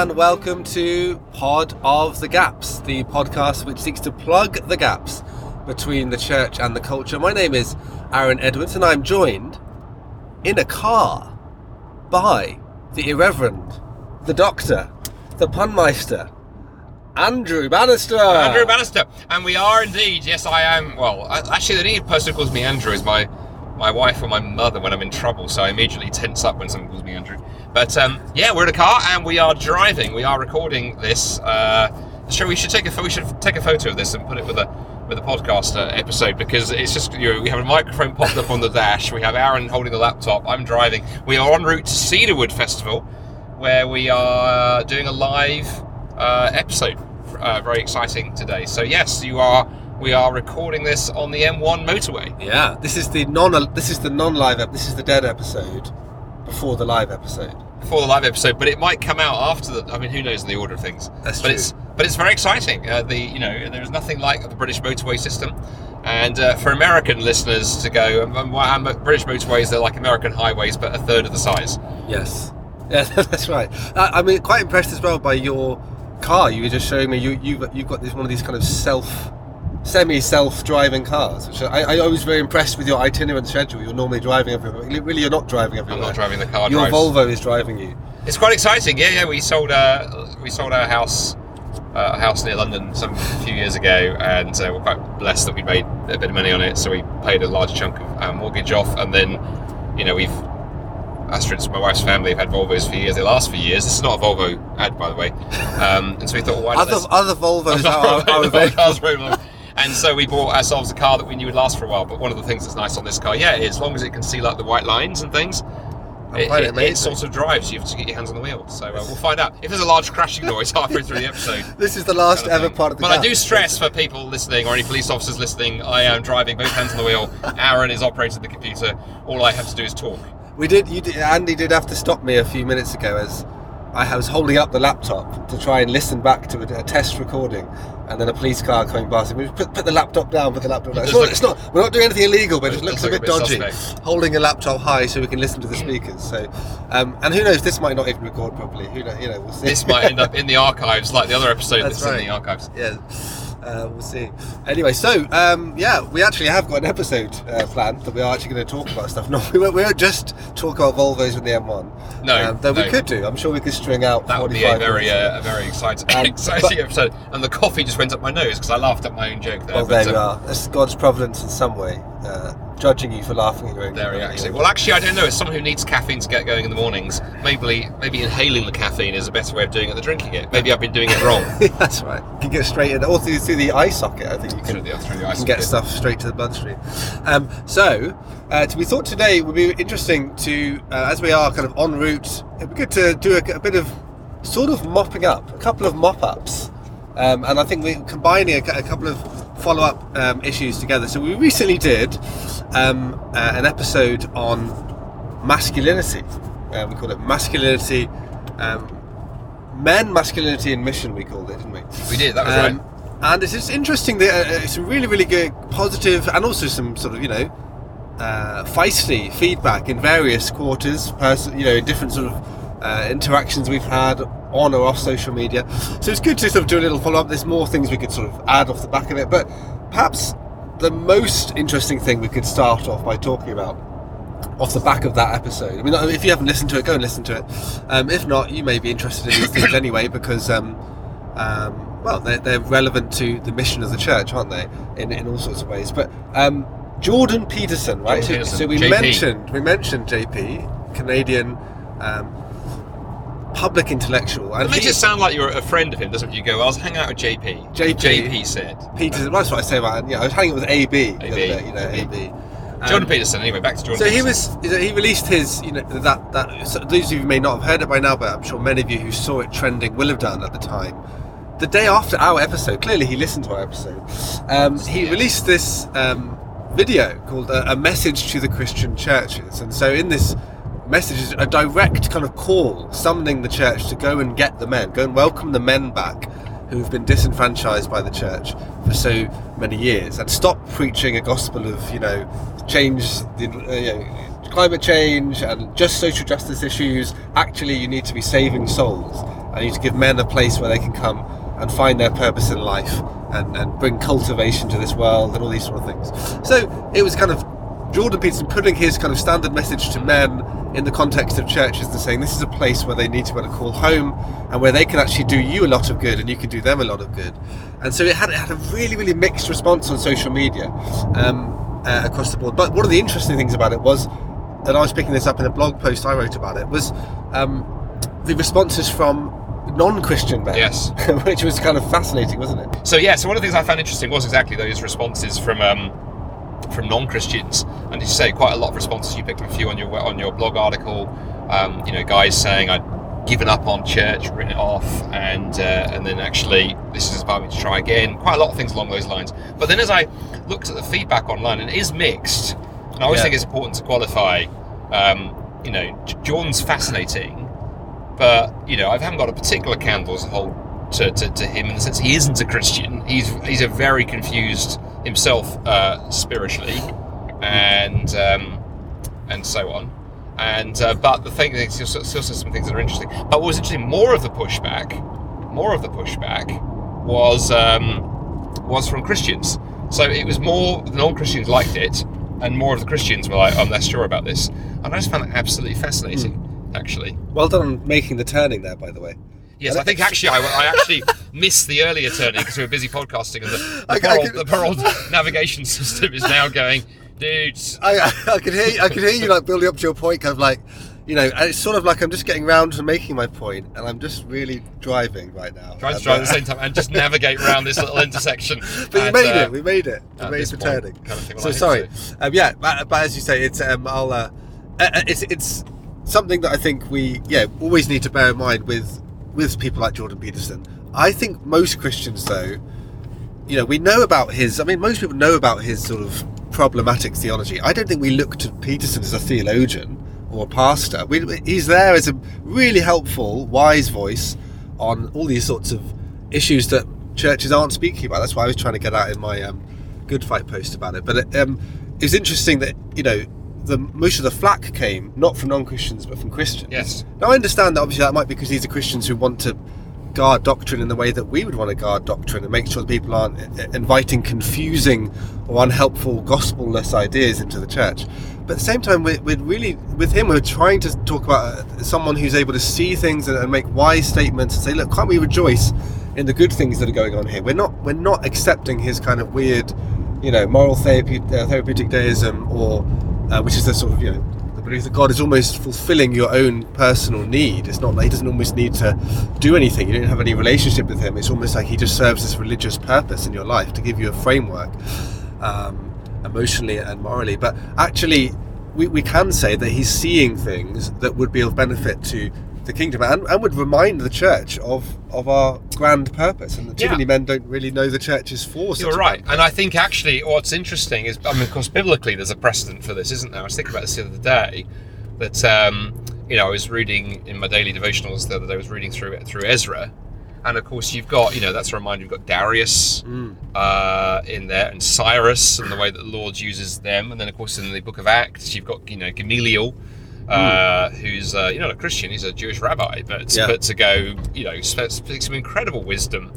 and welcome to Pod of the Gaps, the podcast which seeks to plug the gaps between the church and the culture. My name is Aaron Edwards, and I'm joined in a car by the Irreverend, the Doctor, the Punmeister, Andrew Bannister. Andrew Bannister, and we are indeed. Yes, I am. Well, actually, the only person who calls me Andrew is my my wife or my mother when I'm in trouble. So I immediately tense up when someone calls me Andrew. But um, yeah, we're in a car and we are driving. We are recording this. Uh, sure, we should take a we should take a photo of this and put it with a with a podcast uh, episode because it's just you know we have a microphone popped up on the dash. We have Aaron holding the laptop. I'm driving. We are en route to Cedarwood Festival, where we are doing a live uh, episode. Uh, very exciting today. So yes, you are. We are recording this on the M1 motorway. Yeah, this is the non this is the non-live ep- this is the dead episode before the live episode. Before the live episode, but it might come out after the. I mean, who knows in the order of things? That's but true. it's but it's very exciting. Uh, the you know there's nothing like the British motorway system, and uh, for American listeners to go, um, um, um, British motorways they're like American highways, but a third of the size. Yes. Yeah, that's right. I, I'm quite impressed as well by your car. You were just showing me you you've you've got this one of these kind of self semi self driving cars. Which I, I was very impressed with your itinerant schedule. You're normally driving everywhere. Really, you're not driving everywhere. I'm not driving the car. Your drives. Volvo is driving you. It's quite exciting. Yeah, yeah. We sold uh, we sold our house. Uh, a house near London some a few years ago, and uh, we're quite blessed that we made a bit of money on it. So we paid a large chunk of our mortgage off, and then, you know, we've as for instance, my wife's family have had Volvos for years. They last for years. This is not a Volvo ad, by the way. Um, and so we thought, well, why Other other Volvos are, the are available. car's very long. And so we bought ourselves a car that we knew would last for a while. But one of the things that's nice on this car, yeah, is as long as it can seal up the white lines and things, it, it, it sort of drives. You have to get your hands on the wheel. So uh, we'll find out. If there's a large crashing noise halfway through the episode, This is the last kind of ever thing. part of the. But I do stress for people listening or any police officers listening, I am driving both hands on the wheel. Aaron is operating the computer. All I have to do is talk. We did. You did. Andy did have to stop me a few minutes ago as I was holding up the laptop to try and listen back to a, a test recording, and then a police car coming past. And we put, put the laptop down. Put the laptop down. It It's not, it's not. We're not doing anything illegal, but it It looks a bit dodgy. suspect. Holding a laptop high so we can listen to the speakers. So, um, and who knows? This might not even record properly. Who know? You know, we'll see. This might end up in the archives like the other episode That's that's, in the archives. yeah. Uh, we'll see. Anyway, so um, yeah, we actually have got an episode uh, planned that we are actually going to talk about stuff. No, we won't, we won't just talk about Volvos with the M1. No, um, though we could do. I'm sure we could string out. That would be 45 a very, uh, a very exciting, Um, exciting but- episode. And the coffee just went up my nose because I laughed at my own joke there. Well, but, there um, are. That's God's providence in some way, uh, judging you for laughing at your own. Very comedy. actually. Well, actually, I don't know. As someone who needs caffeine to get going in the mornings, maybe maybe inhaling the caffeine is a better way of doing it than drinking it. Maybe I've been doing it wrong. That's right. You can get straight in, or through, through the eye socket. I think you through can, the, through the ice can get stuff straight to the bloodstream. Um, so, uh, to, we thought today would be interesting to, uh, as we are kind of en route, it'd be good to do a, a bit of sort of mopping up, a couple of mop ups. Um, and I think we're combining a, a couple of follow up um, issues together. So, we recently did um, uh, an episode on masculinity. Uh, we called it masculinity, um, men, masculinity, and mission. We called it, didn't we? We did. That was Um, right. And it's just interesting that uh, it's some really, really good, positive, and also some sort of, you know, uh, feisty feedback in various quarters, person, you know, in different sort of uh, interactions we've had on or off social media. So it's good to sort of do a little follow up. There's more things we could sort of add off the back of it, but perhaps the most interesting thing we could start off by talking about off the back of that episode. I mean, if you haven't listened to it, go and listen to it. Um, if not, you may be interested in these things anyway because, um, um, well, they're, they're relevant to the mission of the church, aren't they? In, in all sorts of ways. But um, Jordan Peterson, right? Jordan so, Peterson, so we JP. mentioned we mentioned JP, Canadian um, public intellectual, and It makes he- it sound like you're a friend of him, doesn't it? You go, I was hanging out with JP. JP. JP said. Peterson. Well, that's what I say about. Yeah, I was hanging out with AB, AB, day, you know, AB. Jordan Um, Peterson. Anyway, back to Jordan. So he Peterson. was. He released his. You know that that. So those of you may not have heard it by now, but I'm sure many of you who saw it trending will have done at the time. The day after our episode, clearly he listened to our episode. Um, he released this um, video called a, "A Message to the Christian Churches," and so in this message is a direct kind of call summoning the church to go and get the men, go and welcome the men back who've been disenfranchised by the church for so many years, and stop preaching a gospel of you know change the uh, you know, climate change and just social justice issues. Actually, you need to be saving souls I need to give men a place where they can come and find their purpose in life and, and bring cultivation to this world and all these sort of things. So it was kind of Jordan Peterson putting his kind of standard message to men in the context of churches and saying this is a place where they need to be able to call home and where they can actually do you a lot of good and you can do them a lot of good. And so it had, it had a really, really mixed response on social media um, uh, across the board. But one of the interesting things about it was, and I was picking this up in a blog post I wrote about it, was um, the responses from non-Christian men. Yes. which was kind of fascinating, wasn't it? So yeah, so one of the things I found interesting was exactly those responses from um, from non-Christians, and as you say, quite a lot of responses. You picked up a few on your on your blog article. Um, you know, guys saying I'd given up on church, written it off, and uh, and then actually this is about me to try again. Quite a lot of things along those lines. But then as I looked at the feedback online, and it is mixed, and I always Yeah. think it's important to qualify. Um, you know, John's fascinating, but you know, I haven't got a particular candle as a whole to, to, to him in the sense he isn't a Christian. He's he's a very confused himself uh, spiritually, and um, and so on. And uh, but the thing is, he says some things that are interesting. But what was interesting, more of the pushback, more of the pushback was um, was from Christians. So it was more the non-Christians liked it, and more of the Christians were like, "I'm less sure about this." And I just found it absolutely fascinating, actually. Well done on making the turning there, by the way. Yes, I think actually I, I actually missed the earlier turning because we were busy podcasting, and the, the, I- I poor, old, the poor old navigation system is now going, dudes. I, I, could hear you, I could hear you like building up to your point, kind of like, you know, and it's sort of like I'm just getting round to making my point, and I'm just really driving right now. Trying to drive at uh, the same time and just navigate around this little intersection. But you And, made uh, it. We made it. We made the turning. kind of so sorry. Um, yeah, but, but as you say, it's um, I'll. Uh, uh, uh, it's it's something that I think we yeah always need to bear in mind with with people like Jordan Peterson. I think most Christians though, you know, we know about his. I mean, most people know about his sort of problematic theology. I don't think we look to Peterson as a theologian or a pastor. We, he's there as a really helpful, wise voice on all these sorts of issues that churches aren't speaking about. That's why I was trying to get out in my um, Good Fight post about it. But it, um, interesting that you know the most of the flack came not from non-Christians but from Christians. Yes. Now I understand that obviously that might be because these are Christians who want to guard doctrine in the way that we would want to guard doctrine and make sure that people aren't inviting confusing or unhelpful gospel-less ideas into the church. But at the same time, we're, we're really with him. We're trying to talk about uh, someone who's able to see things and, and make wise statements and say, "Look, can't we rejoice in the good things that are going on here?" We're not we're not accepting his kind of weird, you know, moral therapy, uh, therapeutic deism, or uh, which is the sort of you know the belief that God is almost fulfilling your own personal need. It's not like He doesn't almost need to do anything. You don't have any relationship with Him. It's almost like He just serves this religious purpose in your life to give you a framework, um, emotionally and morally. But actually, we, we can say that He's seeing things that would be of benefit to the kingdom and, and would remind the church of of our grand purpose. And too Yeah. many men don't really know the church is for. You're right, and I think actually what's interesting is, I mean, of course, biblically there's a precedent for this, isn't there? I was thinking about this the other day, that um, you know I was reading in my daily devotionals the other day. I was reading through through Ezra, and of course you've got you know that's a reminder you've got Darius Mm. uh, in there and Cyrus and the way that the Lord uses them, and then of course in the Book of Acts you've got you know Gamaliel. Uh, who's uh, you know not a Christian? He's a Jewish rabbi, but Yeah. but to go you know speak some incredible wisdom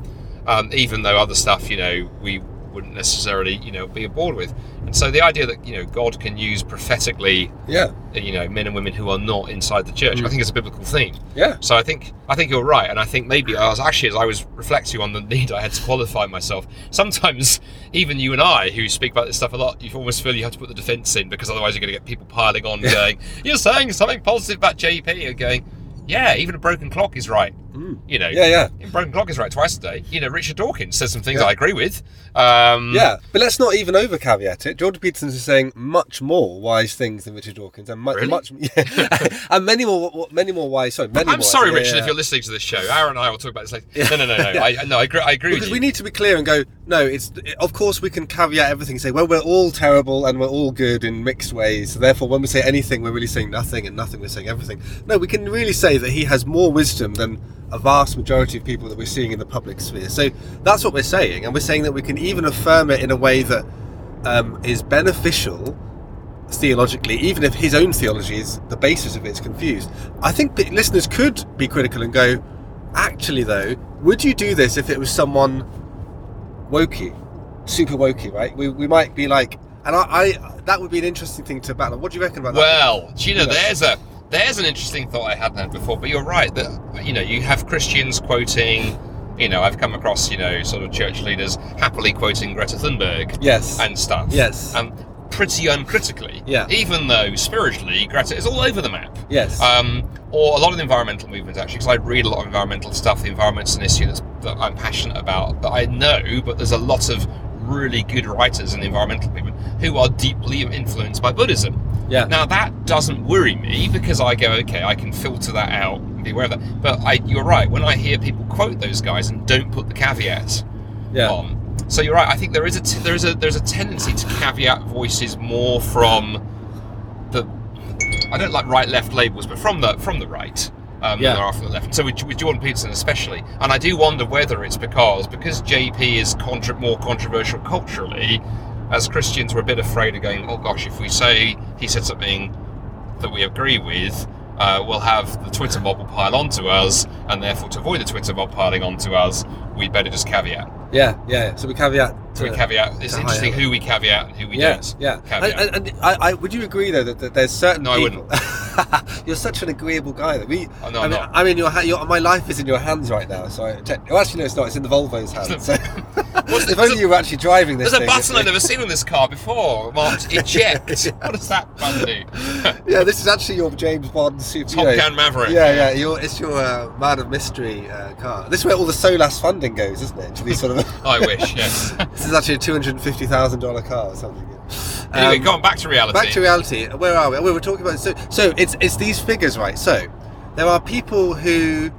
um, even though other stuff, you know, we wouldn't necessarily, you know, be aboard with. And so the idea that you know God can use prophetically, Yeah, you know, men and women who are not inside the church, Mm. I think is a biblical theme. yeah. So I think I think you're right, and I think maybe I was actually as I was reflecting on the need I had to qualify myself. Sometimes even you and I, who speak about this stuff a lot, you almost feel you have to put the defence in because otherwise you're going to get people piling on, going, "You're saying something positive about JP," and going, "Yeah, even a broken clock is right." Mm. You know, Yeah, yeah. a broken clock is right twice a day. You know, Richard Dawkins says some things Yeah. I agree with. Um, Yeah, but let's not even over caveat it. Jordan Peterson is saying much more wise things than Richard Dawkins, and much, Really? much, yeah, and many more, many more wise. Sorry, many I'm more. sorry, yeah, Richard, yeah. if you're listening to this show. Aaron and I will talk about this later. Yeah. No, no, no, no. Yeah. I, no, I agree. I agree Because with you. we need to be clear and go. No, it's of course we can caveat everything. and Say, well, we're all terrible and we're all good in mixed ways. So therefore, when we say anything, we're really saying nothing, and nothing, we're saying everything. No, we can really say that he has more wisdom than a vast majority of people that we're seeing in the public sphere. So that's what we're saying, and we're saying that we can even affirm it in a way that um, is beneficial theologically, even if his own theology is the basis of it is confused. I think that listeners could be critical and go, actually, though, would you do this if it was someone wokey, super wokey, right? We, we might be like, and I, I that would be an interesting thing to battle. What do you reckon about that? Well, you know, there's a there's an interesting thought I hadn't had before, but you're right that you know you have Christians quoting, you know, I've come across you know sort of church leaders happily quoting Greta Thunberg Yes. and stuff. Yes. Um, pretty uncritically. Yeah. Even though spiritually Greta is all over the map. yes. Um, or a lot of the environmental movements actually, because I read a lot of environmental stuff. The environment's an issue that's, that I'm passionate about, that I know, but there's a lot of really good writers in the environmental movement who are deeply influenced by Buddhism. Yeah. Now that doesn't worry me because I go, okay, I can filter that out and be aware of that. But I, you're right. When I hear people quote those guys and don't put the caveats yeah. on, so you're right. I think there is a t- there is a there's a tendency to caveat voices more from the I don't like right left labels, but from the from the right. Um, Yeah. there are from the left. So with, with Jordan Peterson especially, and I do wonder whether it's because because JP is contra- more controversial culturally, as Christians we're a bit afraid of going, oh gosh, if we say he said something that we agree with, uh, we'll have the Twitter mob will pile onto us, and therefore to avoid the Twitter mob piling onto us, we'd better just caveat. Yeah. Yeah. So we caveat. So we caveat. It's interesting who we caveat and who we yeah, don't. yeah. Caveat. And, and, I, I, would you agree though that, that there's certain No, I people. You're such an agreeable guy. That we. Oh, no, I mean, not. I mean, your, your my life is in your hands right now. So, I, well, actually, no, it's not. It's in the Volvo's hands. So, if only you were actually driving this. There's a thing, button I've never seen on this car before, marked eject. What does that button do? yeah, this is actually your James Bond super. Top you know, Gun Maverick. Yeah, yeah. Your, it's your uh, man of mystery uh, car. This is where all the Solas funding goes, isn't it? To these sort of. I wish, yes. This is actually a two hundred and fifty thousand dollar car or something. Anyway, Um, go on, back to reality. Back to reality. Where are we? We were talking about so. So it's it's these figures, right? So there are people who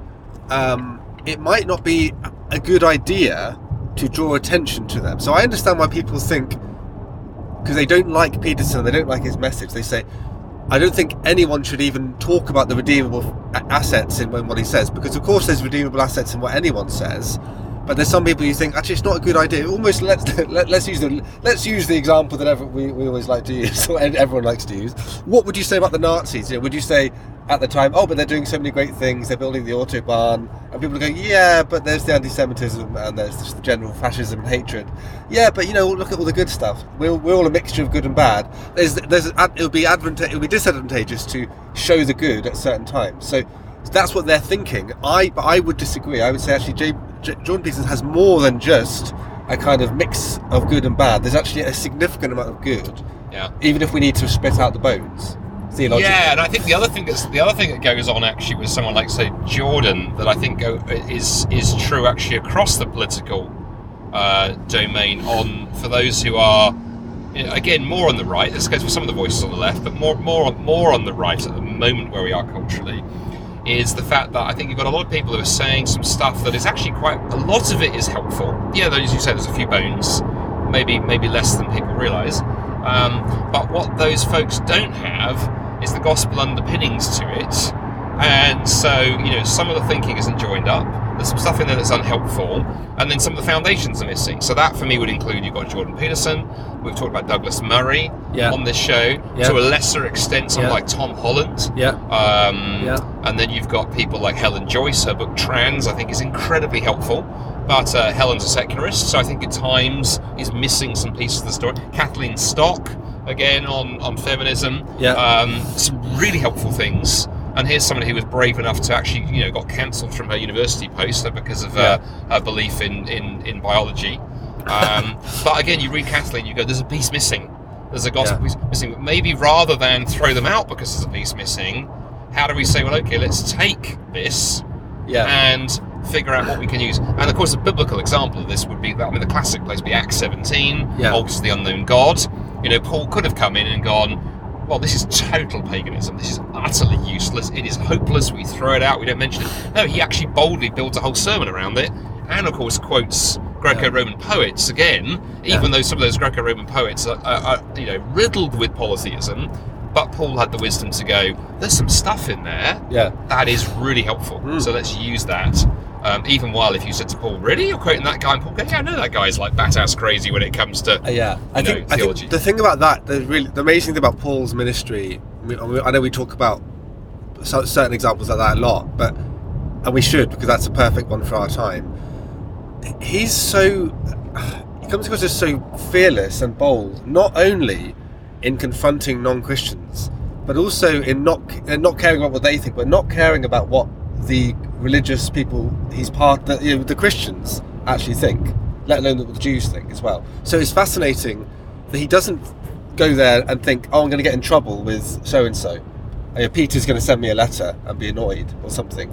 um, it might not be a good idea to draw attention to them. So I understand why people think because they don't like Peterson, they don't like his message. They say, I don't think anyone should even talk about the redeemable assets in when- what he says, because of course there's redeemable assets in what anyone says. But there's some people you think actually it's not a good idea. Almost let's let, let's use the let's use the example that ever, we, we always like to use, or everyone likes to use. What would you say about the Nazis? You know, would you say at the time, oh, but they're doing so many great things, they're building the autobahn, and people are going, yeah, but there's the anti-Semitism and there's just the general fascism and hatred. Yeah, but you know, look at all the good stuff. We're, we're all a mixture of good and bad. There's there's it would be advanta- it would be disadvantageous to show the good at certain times. So that's what they're thinking. I I would disagree. I would say actually, J, Jordan Peterson has more than just a kind of mix of good and bad. There's actually a significant amount of good, Yeah. even if we need to spit out the bones. Theologically. Yeah, and I think the other thing that's the other thing that goes on actually with someone like say Jordan that I think go, is is true actually across the political uh, domain on for those who are you know, again more on the right. This goes for some of the voices on the left, but more more more on the right at the moment where we are culturally is the fact that I think you've got a lot of people who are saying some stuff that is actually quite a lot of it is helpful. Yeah, those you say, there's a few bones, maybe maybe less than people realise. Um, but what those folks don't have is the gospel underpinnings to it. And so, you know, some of the thinking isn't joined up. There's some stuff in there that's unhelpful, and then some of the foundations are missing. So that, for me, would include you've got Jordan Peterson. We've talked about Douglas Murray Yeah. on this show. Yeah. To a lesser extent, someone Yeah. like Tom Holland. Yeah. Um, Yeah. And then you've got people like Helen Joyce. Her book Trans, I think, is incredibly helpful. But uh, Helen's a secularist, so I think at times is missing some pieces of the story. Kathleen Stock, again on on feminism. Yeah. Um, some really helpful things. And here's someone who was brave enough to actually, you know, got cancelled from her university post because of uh, her belief in in, in biology. Um, but again, you read Kathleen, you go, "There's a piece missing. There's a gospel Yeah. piece missing." But maybe rather than throw them out because there's a piece missing, how do we say, "Well, okay, let's take this Yeah. and figure out what we can use. And of course, a biblical example of this would be that I mean, the classic place would be Acts 17, Yeah. altars the unknown God. You know, Paul could have come in and gone, well, this is total paganism. This is utterly useless. It is hopeless. We throw it out. We don't mention it. No, he actually boldly builds a whole sermon around it, and of course quotes Greco-Roman poets again, even Yeah. though some of those Greco-Roman poets are, are, are, you know, riddled with polytheism. But Paul had the wisdom to go. There's some stuff in there yeah. that is really helpful. Mm. So let's use that. Um, even while if you said to Paul, "Really, you're quoting that guy?" and Paul goes, "Yeah, I know that guy's like bat ass crazy when it comes to." Uh, yeah, I know, think, I think the thing about that, the really the amazing thing about Paul's ministry. I, mean, I know we talk about certain examples like that a lot, but and we should because that's a perfect one for our time. He's so he comes across as so fearless and bold, not only in confronting non-Christians, but also in not in not caring about what they think, but not caring about what the religious people he's part that you know, the Christians actually think, let alone what the Jews think as well. So it's fascinating that he doesn't go there and think, oh, I'm going to get in trouble with so and so. Peter's going to send me a letter and be annoyed or something.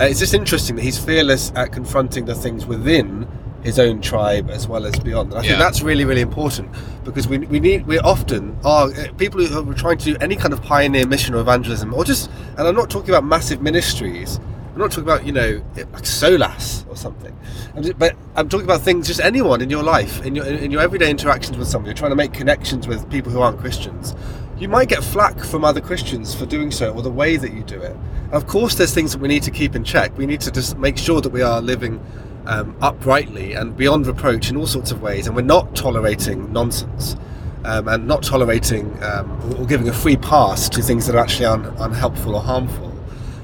Uh, it's just interesting that he's fearless at confronting the things within his own tribe as well as beyond. And I Yeah. think that's really, really important because we, we need we often are uh, people who are trying to do any kind of pioneer mission or evangelism or just and I'm not talking about massive ministries. I'm not talking about you know like Solas or something, I'm just- but I'm talking about things just anyone in your life in your in your everyday interactions with somebody. You're trying to make connections with people who aren't Christians. You might get flack from other Christians for doing so or the way that you do it. Of course, there's things that we need to keep in check. We need to just make sure that we are living um, uprightly and beyond reproach in all sorts of ways, and we're not tolerating nonsense um, and not tolerating um, or, giving a free pass to things that are actually un, unhelpful or harmful.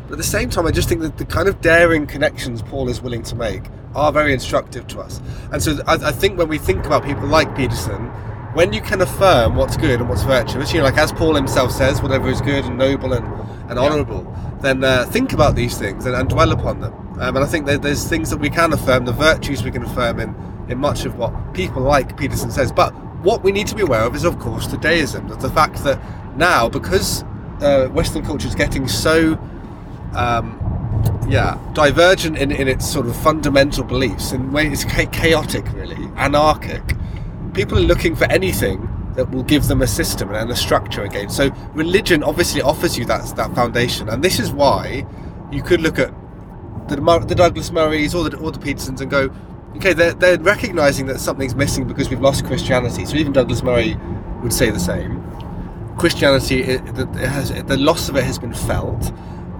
But at the same time, I just think that the kind of daring connections Paul is willing to make are very instructive to us. And so I, I think when we think about people like Peterson, when you can affirm what's good and what's virtuous, you know, like as Paul himself says, whatever is good and noble and, and honourable, then uh, think about these things and, and dwell upon them. Um, and I think there's things that we can affirm, the virtues we can affirm in, in much of what people like Peterson says. But what we need to be aware of is, of course, the deism, the, the fact that now, because uh, Western culture is getting so um, yeah, divergent in, in its sort of fundamental beliefs, in ways it's chaotic, really, anarchic. People are looking for anything that will give them a system and a structure again. So religion obviously offers you that that foundation, and this is why you could look at the, the Douglas Murrays or the, or the Petersons and go, okay, they're, they're recognizing that something's missing because we've lost Christianity. So even Douglas Murray would say the same. Christianity, it, it has, the loss of it has been felt.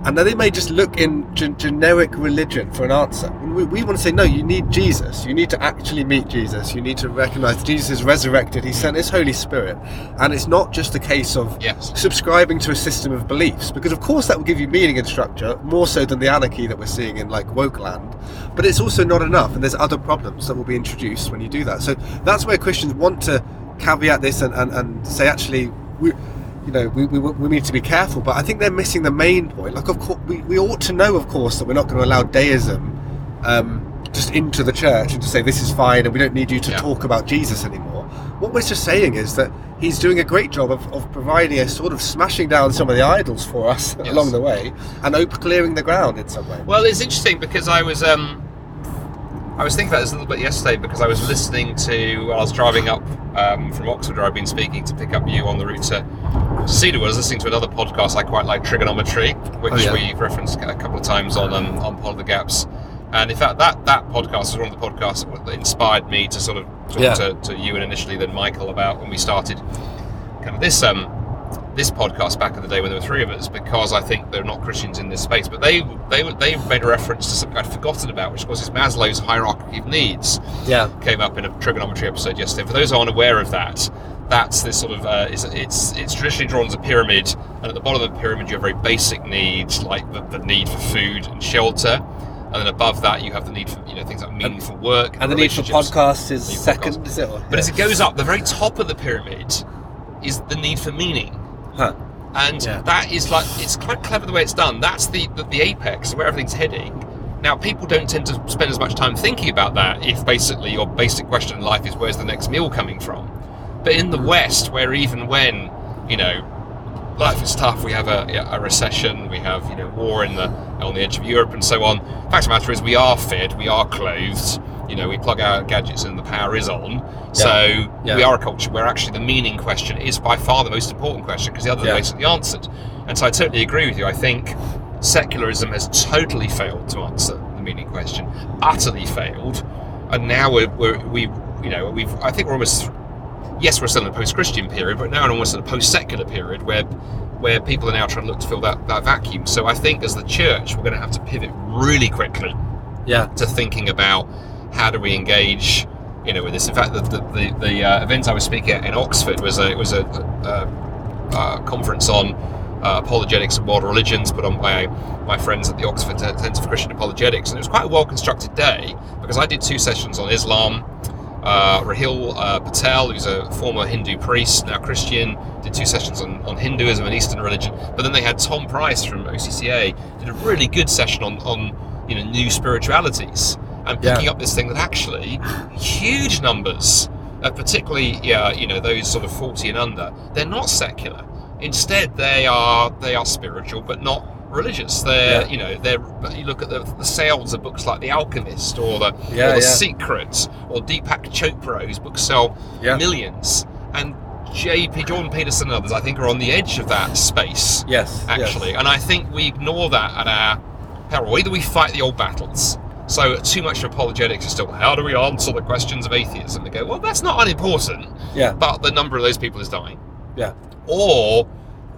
And then they may just look in gen- generic religion for an answer. We, we want to say, no, you need Jesus. You need to actually meet Jesus. You need to recognize that Jesus is resurrected. He sent his Holy Spirit. And it's not just a case of Yes. subscribing to a system of beliefs, because of course that will give you meaning and structure, more so than the anarchy that we're seeing in like woke land. But it's also not enough, and there's other problems that will be introduced when you do that. So that's where Christians want to caveat this and, and, and say, actually, we, you know, we, we, we need to be careful. But I think they're missing the main point. Like, of course, we, we ought to know, of course, that we're not going to allow deism um, just into the church and to say this is fine and we don't need you to Yeah. talk about Jesus anymore. What we're just saying is that he's doing a great job of, of providing a sort of smashing down some of the idols for us Yes. along the way and op- clearing the ground in some way. Well, it's interesting because I was um, I was thinking about this a little bit yesterday because I was listening to while I was driving up um, from Oxford, where I've been speaking to pick up you on the route to, Cedarwood. I was listening to another podcast I quite like, Trigonometry, which Oh, yeah. we've referenced a couple of times on um, on Pod of the Gaps. And in fact, that that podcast was one of the podcasts that inspired me to sort of talk Yeah. to, to you and initially then Michael about when we started kind of this um this podcast back in the day when there were three of us because I think they're not Christians in this space. But they they they made a reference to something I'd forgotten about, which of course is Maslow's hierarchy of needs. Yeah. Came up in a trigonometry episode yesterday. For those who aren't aware of that, that's this sort of uh, is it's it's traditionally drawn as a pyramid, and at the bottom of the pyramid you have very basic needs like the, the need for food and shelter. And then above that, you have the need for you know things like meaningful work And the need for podcasts is second, podcasts. is it? Or- But as it goes up, the very top of the pyramid is the need for meaning. Huh. And Yeah. that is like it's quite clever the way it's done. That's the, the the apex where everything's heading. Now people don't tend to spend as much time thinking about that if basically your basic question in life is where's the next meal coming from. But in the mm. West, where even when you know life is tough, we have a, a recession, we have you know war in the on the edge of Europe and so on. Fact of the matter is, we are fed, we are clothed. You know, we plug our gadgets and the power is on. So Yeah. we are a culture where actually the meaning question is by far the most important question because the other Yeah. basically answered. And so I totally agree with you. I think secularism has totally failed to answer the meaning question, utterly failed. And now we're, we're we you know we've I think we're almost yes we're still in a post-Christian period, but now we're almost in a post-secular period where where people are now trying to look to fill that, that vacuum. So I think as the church we're going to have to pivot really quickly Yeah. to thinking about how do we engage you know with this in fact the the, the, the uh, event I was speaking at in Oxford was a was a, a, a conference on uh, apologetics of world religions put on by my friends at the Oxford Centre for Christian Apologetics, and it was quite a well constructed day because I did two sessions on Islam. Uh, Rahil uh, Patel, who's a former Hindu priest, now Christian, did two sessions on, on Hinduism and Eastern religion. But then they had Tom Price from OCCA, did a really good session on, on you know new spiritualities and picking Yeah. up this thing that actually huge numbers, uh, particularly yeah, you know those sort of forty and under, they're not secular. Instead, they are they are spiritual, but not religious. They're Yeah. you know they're you look at the, the sales of books like The Alchemist or the Yeah, or the. Secret or Deepak Chopra, whose books sell millions, and J.P. Jordan Peterson and others, I think, are on the edge of that space Yes. actually. Yes. And I think we ignore that at our peril. Either we fight the old battles. So too much apologetics is still how do we answer the questions of atheism? They go, well, that's not unimportant, Yeah. but the number of those people is dying. Yeah. Or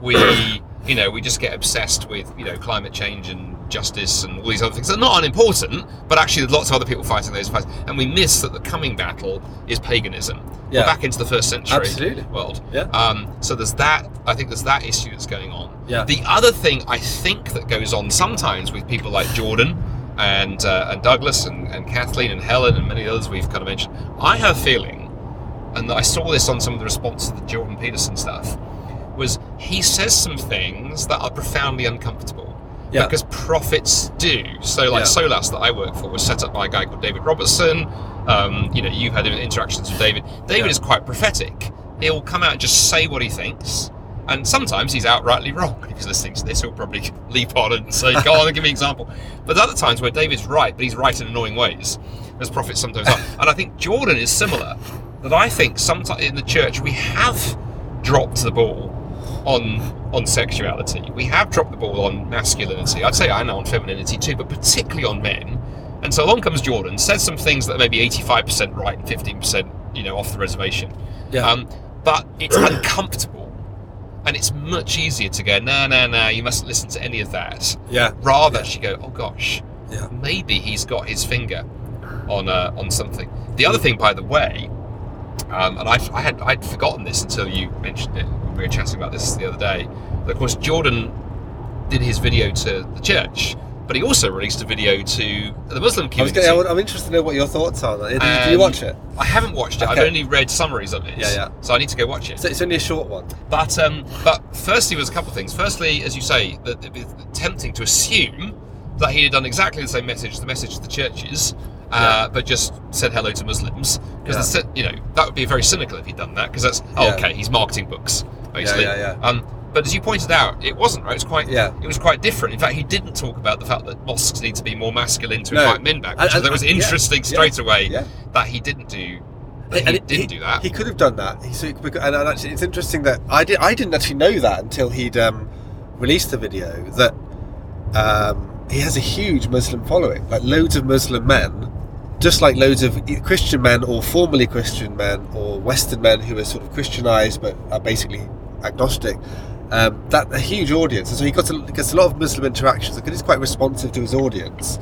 we, you know, we just get obsessed with you know climate change and justice and all these other things. They're not unimportant, but actually there's lots of other people fighting those fights, and we miss that the coming battle is paganism. Yeah. We're back into the first century Absolutely. world. Yeah. Um, so there's that. I think there's that issue that's going on. Yeah. The other thing I think that goes on sometimes with people like Jordan and uh, and Douglas and, and Kathleen and Helen and many others we've kind of mentioned, I have a feeling, and I saw this on some of the response to the Jordan Peterson stuff, was he says some things that are profoundly uncomfortable. Yeah. Because prophets do. So, like Yeah. Solas that I work for was set up by a guy called David Robertson. Um, you know, you've had interactions with David. David Yeah. is quite prophetic. He'll come out and just say what he thinks. And sometimes he's outrightly wrong. If he's listening to this, he'll probably leap on and say, Go on and give me an example. But other times where David's right, but he's right in annoying ways, as prophets sometimes are. And I think Jordan is similar. That I think sometimes in the church we have dropped the ball on on sexuality. We have dropped the ball on masculinity. I'd say I know on femininity too, but particularly on men. And so along comes Jordan, says some things that are maybe 85% right and 15% you know off the reservation. Yeah. Um, but it's uncomfortable. And it's much easier to go, no, no, no, you mustn't listen to any of that. yeah. Rather, Yeah. she go, oh gosh, Yeah. maybe he's got his finger on uh, on something. The other thing, by the way, um, and I, I had I'd forgotten this until you mentioned it. when We were chatting about this the other day. But of course, Jordan did his video to the church, but he also released a video to the Muslim I was community. gonna, I'm interested to know what your thoughts are. Did, did you Um, watch it? I haven't watched it. I've only read summaries of it. Yeah, yeah. So I need to go watch it. So it's only a short one. But um, but firstly, was a couple of things. Firstly, as you say, that it was tempting to assume that he had done exactly the same message, the message to the churches, uh, but just said hello to Muslims. Because you know that would be very cynical if he'd done that. Because that's oh, Yeah. okay, he's marketing books basically. yeah, yeah. Um, but as you pointed out, it wasn't right. It was quite. Yeah. It was quite different. In fact, he didn't talk about the fact that mosques need to be more masculine to No. invite men back, which and- that was interesting yeah, straight away. yeah. That he didn't do. That he And it- didn't do that. He could have done that. He, so, and, actually, it's interesting that I did. I didn't actually know that until he'd um, released the video. That um, he has a huge Muslim following, like loads of Muslim men, just like loads of Christian men or formerly Christian men or Western men who are sort of Christianized but are basically agnostic. Um, that a huge audience, and so he got a, gets a lot of Muslim interactions because he's quite responsive to his audience.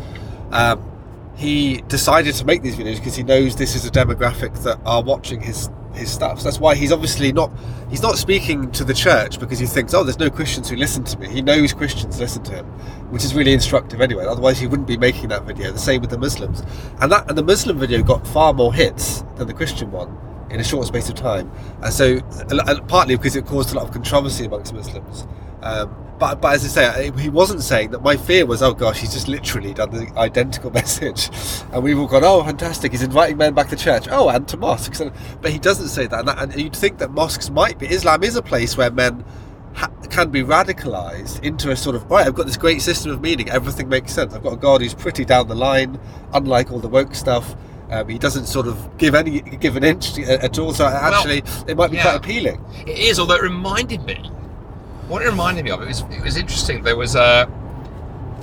Um, he decided to make these videos because he knows this is a demographic that are watching his his stuff. So that's why he's obviously not he's not speaking to the church because he thinks, oh, there's no Christians who listen to me. He knows Christians listen to him, which is really instructive anyway. Otherwise, he wouldn't be making that video. The same with the Muslims, and that and the Muslim video got far more hits than the Christian one in a short space of time. And so, and partly because it caused a lot of controversy amongst Muslims. Um, but, but as I say, he wasn't saying that. My fear was, oh gosh, he's just literally done the identical message, and we've all gone, oh, fantastic, he's inviting men back to church, oh, and to mosques. And, but he doesn't say that, and, that, and you'd think that mosques might be. Islam is a place where men ha- can be radicalized into a sort of right. I've got this great system of meaning. Everything makes sense. I've got a God who's pretty down the line, unlike all the woke stuff. Um, he doesn't sort of give any give an inch at all. So actually, it might be yeah. quite appealing. It is, although it reminded me. What it reminded me of, it was it was interesting. There was a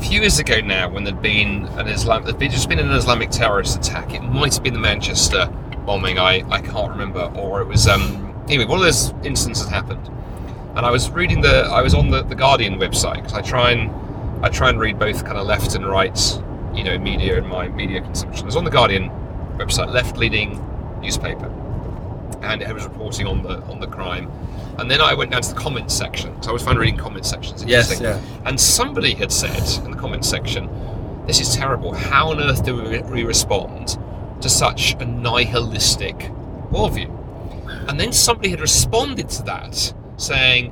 few years ago now when there'd been an Islam, there'd been, just been an Islamic terrorist attack. It might have been the Manchester bombing. I, I can't remember, or it was um anyway one of those instances happened. And I was reading the I was on the, the Guardian website because I try and I try and read both kind of left and right, you know, media and my media consumption. I was on the Guardian website, left leaning newspaper, and it was reporting on the on the crime. And then I went down to the comments section because I always find reading comment sections Yes, interesting. yeah. And somebody had said in the comments section, "This is terrible. How on earth do we, we respond to such a nihilistic worldview?" And then somebody had responded to that saying,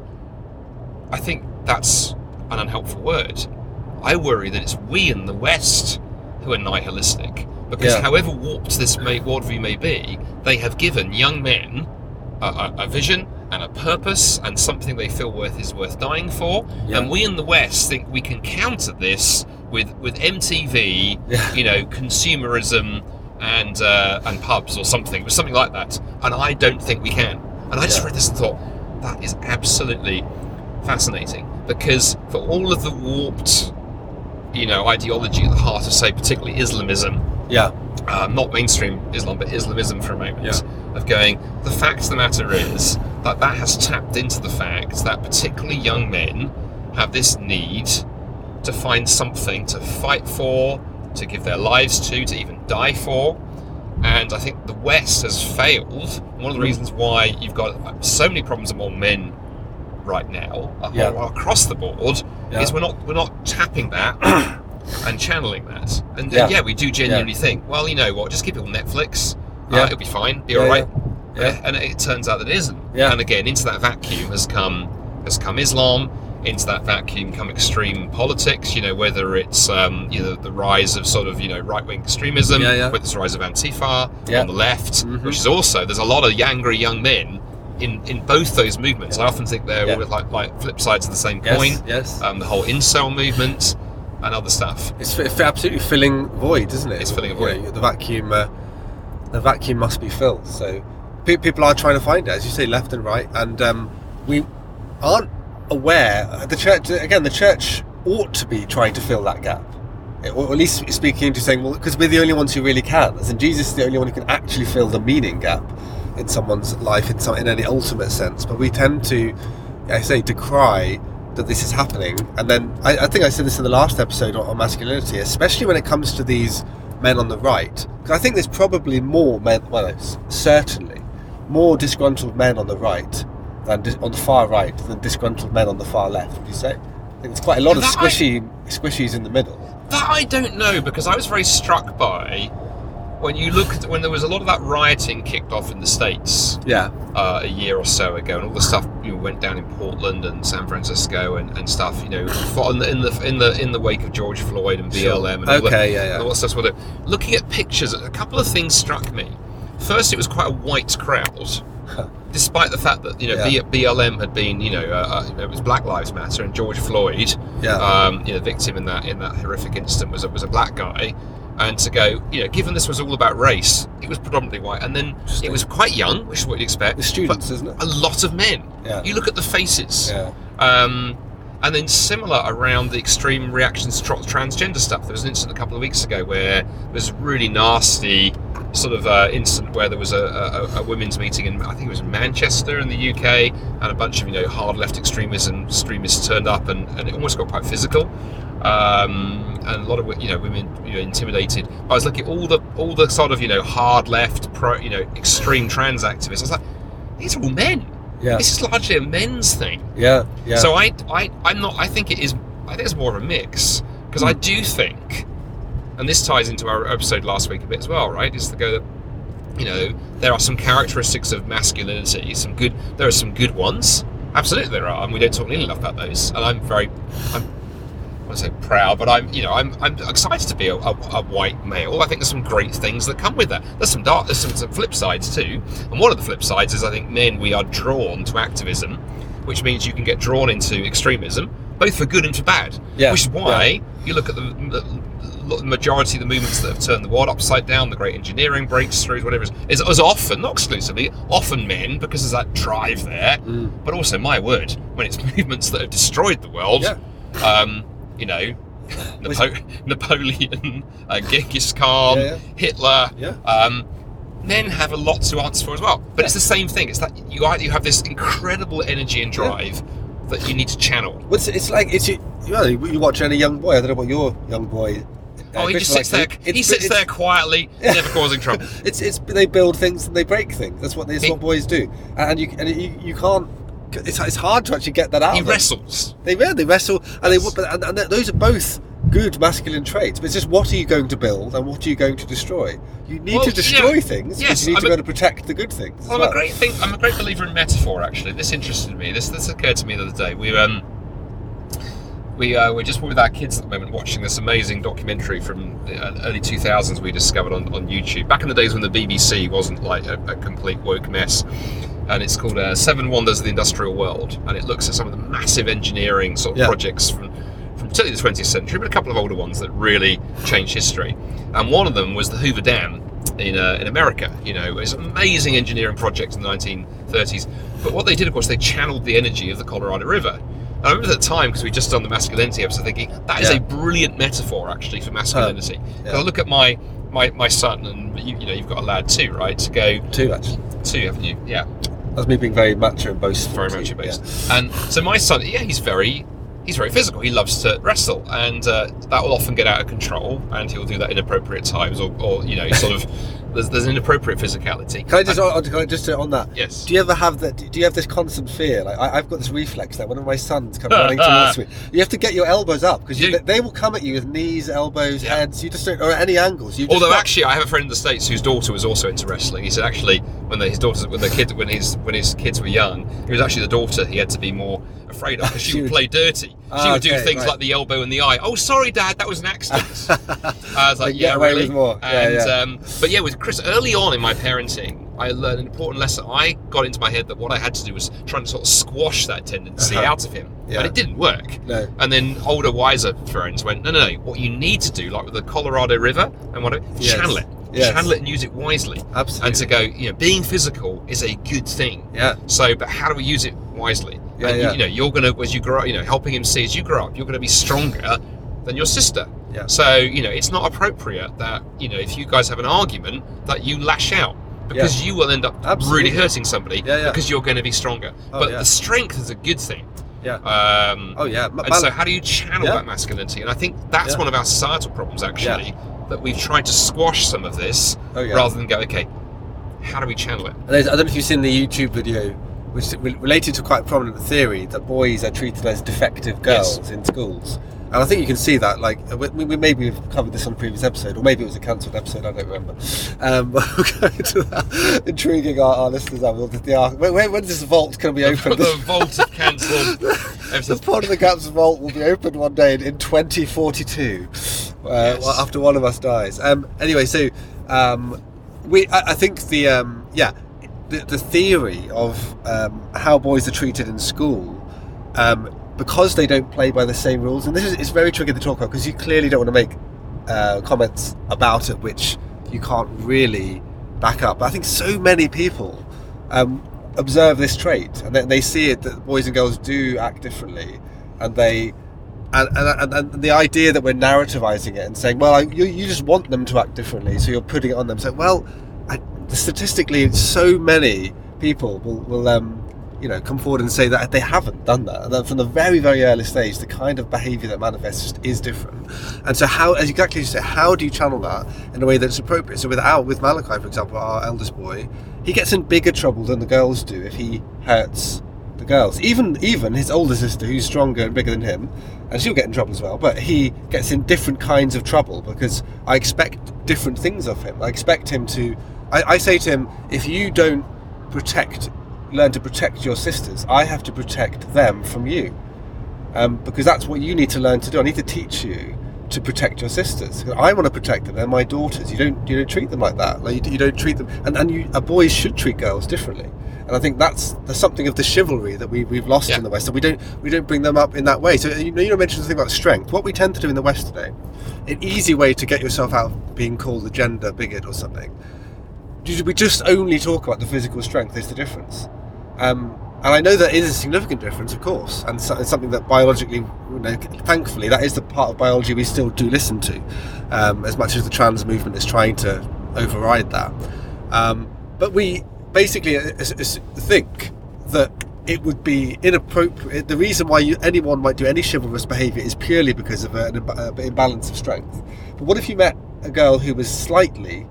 "I think that's an unhelpful word. I worry that it's we in the West who are nihilistic because Yeah. however warped this may, worldview may be, they have given young men a, a, a vision and a purpose and something they feel worth is worth dying for. Yeah. And we in the West think we can counter this with with MTV, Yeah. you know, consumerism and uh, and pubs or something, or something like that. And I don't think we can. And I just read this and thought that is absolutely fascinating because for all of the warped, you know, ideology at the heart of, say, particularly Islamism, Yeah. um, not mainstream Islam, but Islamism for a moment, Yeah. of going, the fact of the matter is that that has tapped into the fact that particularly young men have this need to find something to fight for, to give their lives to, to even die for. And I think the West has failed. One of the Mm. reasons why you've got so many problems among men right now, Yeah. across the board, Yeah. is we're not we're not tapping that and channeling that. And Yeah. yeah, we do genuinely think, well, you know what, just give it on Netflix. Yeah. Uh, it'll be fine. Be Yeah, all right. yeah. Yeah. And it turns out that it isn't. Yeah. And again, into that vacuum has come has come Islam. Into that vacuum come extreme politics. You know, whether it's um, you know the rise of sort of you know right wing extremism, Yeah, yeah. whether it's the rise of Antifa Yeah. on the left, Mhm. which is also there's a lot of angry young men in in both those movements. I often think they're Yeah. like like flip sides of the same Yes. coin. Yes. Um, the whole incel movement and other stuff. It's f- absolutely filling void, isn't it? It's filling a You know, void. the vacuum, uh, the vacuum must be filled. So pe- people are trying to find it, as you say, left and right, and um, we aren't aware. The church, again, the church ought to be trying to fill that gap, or at least speaking to saying, well, because we're the only ones who really can. As in, Jesus is the only one who can actually fill the meaning gap in someone's life in some in any ultimate sense. But we tend to, I say, decry that this is happening. And then I, I think I said this in the last episode on, on masculinity, especially when it comes to these men on the right. Because I think there's probably more men, well, certainly more disgruntled men on the right than dis- on the far right than disgruntled men on the far left. Would you say? I think there's quite a lot of That I- squishy squishies in the middle. That I don't know because I was very struck by when you look at when there was a lot of that rioting kicked off in the states Yeah, uh, a year or so ago, and all the stuff you know, went down in Portland and San Francisco and, and stuff. You know, for- in the in the in the in the wake of George Floyd and Sure. BLM and all Okay, yeah, yeah. and all that stuff. Well, looking at pictures, a couple of things struck me. First, it was quite a white crowd. Despite the fact that you know Yeah. BLM had been, you know, uh, uh, it was Black Lives Matter, and George Floyd, yeah, um, you know, victim in that in that horrific incident was a, was a black guy, and to go, you know, given this was all about race, it was predominantly white, and then it was quite young, which is what you'd expect. the students, isn't it? a lot of men. Yeah, You look at the faces, yeah, um, and then similar around the extreme reactions to tra- transgender stuff. There was an incident a couple of weeks ago where there was a really nasty sort of uh, incident where there was a, a, a women's meeting in I think it was Manchester in the UK, and a bunch of you know hard left extremism extremists turned up, and, and it almost got quite physical. Um, and a lot of you know women you know intimidated. I was looking at all the all the sort of you know hard left pro you know extreme trans activists. I was like, these are all men. Yeah, This is largely a men's thing. yeah, yeah. So I, I, I'm not. I think it is. I think it's more of a mix because I Hmm. do think, and this ties into our episode last week a bit as well, right? Is the go that you know there are some characteristics of masculinity. Some good. There are some good ones. Absolutely, there are, and we don't talk nearly enough about those. And I'm very, I'm. I say proud, but I'm, you know, I'm, I'm excited to be a, a, a white male. I think there's some great things that come with that. There's some dark, there's some, some flip sides too. And one of the flip sides is I think men we are drawn to activism, which means you can get drawn into extremism, both for good and for bad. Yeah, Which is why you look at the, the, the majority of the movements that have turned the world upside down, the great engineering breakthroughs, whatever it is, is, is often, not exclusively, often men because there's that drive there. Mm. But also, my word, when it's movements that have destroyed the world, Yeah. um, you know, Napo- Napoleon, uh, Genghis Khan, Yeah, yeah. Hitler, Yeah. um, men have a lot to answer for as well. But it's the same thing. It's that you either you have this incredible energy and drive that you need to channel. It's, it's like it's you, know, you watch any young boy. I don't know what your young boy. uh, oh, he just sits there. likes he sits there quietly, never causing trouble. It's it's they build things and they break things. That's what that's He- what boys do. And you and you, you can't it's, it's hard to actually get that out. He wrestles. They yeah, they wrestle, and they Yes. but- and, and those are both good masculine traits. But it's just what are you going to build and what are you going to destroy? You need Well, to destroy yeah. things, Yes, you need I'm to a- be able to protect the good things. as Well, I'm a great thing. I'm a great believer in metaphor. Actually, this interested me. This this occurred to me the other day. We um we uh, we're just with our kids at the moment watching this amazing documentary from the uh, early 2000s we discovered on, on YouTube. Back in the days when the BBC wasn't like a, a complete woke mess. And it's called uh, Seven Wonders of the Industrial World, and it looks at some of the massive engineering sort of Yeah. projects from from certainly the 20th century, but a couple of older ones that really changed history. And one of them was the Hoover Dam in uh, in America. You know, it was an amazing engineering project in the 1930s. But what they did, of course, they channeled the energy of the Colorado River. And I remember at the time because we just done the masculinity episode, thinking that is Yeah. a brilliant metaphor actually for masculinity. yeah. I look at my my, my son, and you, you know, you've got a lad too, right? To go Two actually. two, haven't you? Yeah That's me being very macho and boastful. very macho yeah. And so my son, yeah, he's very he's very physical. He loves to wrestle, and uh, that will often get out of control, and he'll do that in appropriate times, or, or you know, sort of there's, there's an inappropriate physicality. Can I just And- can I just on that? yes. Do you ever have that? Do you have this constant fear? Like I, I've got this reflex that one of my sons come running towards me. You have to get your elbows up because You- they, they will come at you with knees, elbows, Yeah. heads. You just don't, or at any angles. You just Although actually, I have a friend in the states whose daughter was also into wrestling. He said actually, when the, his daughters, when the kid, when his when his kids were young, it was actually the daughter he had to be more afraid of because she, She would play dirty. She would do things right. like the elbow and the eye. Oh, sorry, Dad, that was an accident. I was like, yeah, really. more. Yeah, And yeah. Um, but yeah, with Chris, early on in my parenting, I learned an important lesson. I got into my head that what I had to do was try and sort of squash that tendency Uh-huh. out of him, Yeah. and it didn't work. no. And then older, wiser friends went, no, no, no. What you need to do, like with the Colorado River and whatever, Yes. channel it, Yes. channel it, and use it wisely. Absolutely. And to go, you know, being physical is a good thing. yeah. So, but how do we use it wisely? Yeah, and yeah. You, you know, you're gonna as you grow, up, you know, helping him see as you grow up, you're gonna be stronger than your sister. Yeah. So, you know, it's not appropriate that you know if you guys have an argument that you lash out because you will end up Absolutely. really hurting somebody Yeah, yeah. because you're going to be stronger. Oh, but yeah. the strength is a good thing. Yeah. Um, Oh yeah. Ma- and so, how do you channel Yeah. that masculinity? And I think that's Yeah. one of our societal problems, actually, that we've tried to squash some of this oh yeah. rather than go, okay, how do we channel it? And I don't know if you've seen the YouTube video, which related to quite a prominent theory that boys are treated as defective girls Yes. in schools. And I think you can see that. Like we, we maybe we've covered this on a previous episode, or maybe it was a cancelled episode. I don't remember. Um, but we'll go into that. Intriguing our, our listeners. Are will the arc. When, when when's this vault going to be opened? the vault of cancelled the episodes. part of the Gaps vault will be opened one day in, in 2042, uh, Yes. after one of us dies. Um, anyway, so um, we, I, I think the um, yeah, the, the theory of um, how boys are treated in school. Because they don't play by the same rules, and this is it's very tricky to talk about because you clearly don't want to make uh, comments about it which you can't really back up. But I think so many people um, observe this trait and they, they see it that boys and girls do act differently, and they and, and, and the idea that we're narrativizing it and saying, well, I, you, you just want them to act differently, so you're putting it on them. So, well, I, statistically, so many people will, will um, you know, come forward and say that they haven't done that. And that from the very, very early stage, the kind of behaviour that manifests is different. And so, how, as exactly as you say, how do you channel that in a way that's appropriate? So, without with Malachi, for example, our eldest boy, he gets in bigger trouble than the girls do if he hurts the girls. Even even his older sister, who's stronger and bigger than him, and she'll get in trouble as well. But he gets in different kinds of trouble because I expect different things of him. I expect him to. I, I say to him, if you don't protect, learn to protect your sisters, I have to protect them from you, um, because that's what you need to learn to do. I need to teach you to protect your sisters. I want to protect them. They're my daughters. You don't you don't treat them like that. Like you, you don't treat them. And and you, uh, boys should treat girls differently. And I think that's there's something of the chivalry that we we've lost Yeah. in the West. So we don't we don't bring them up in that way. So you know you mentioned something about strength. What we tend to do in the West today, an easy way to get yourself out of being called a gender bigot or something. We just only talk about the physical strength. Is the difference. Um, and I know that is a significant difference, of course, and so, it's something that biologically, you know, thankfully, that is the part of biology we still do listen to, um, as much as the trans movement is trying to override that. Um, but we basically uh, think that it would be inappropriate. The reason why you, anyone might do any chivalrous behaviour is purely because of an uh, imbalance of strength. But what if you met a girl who was slightly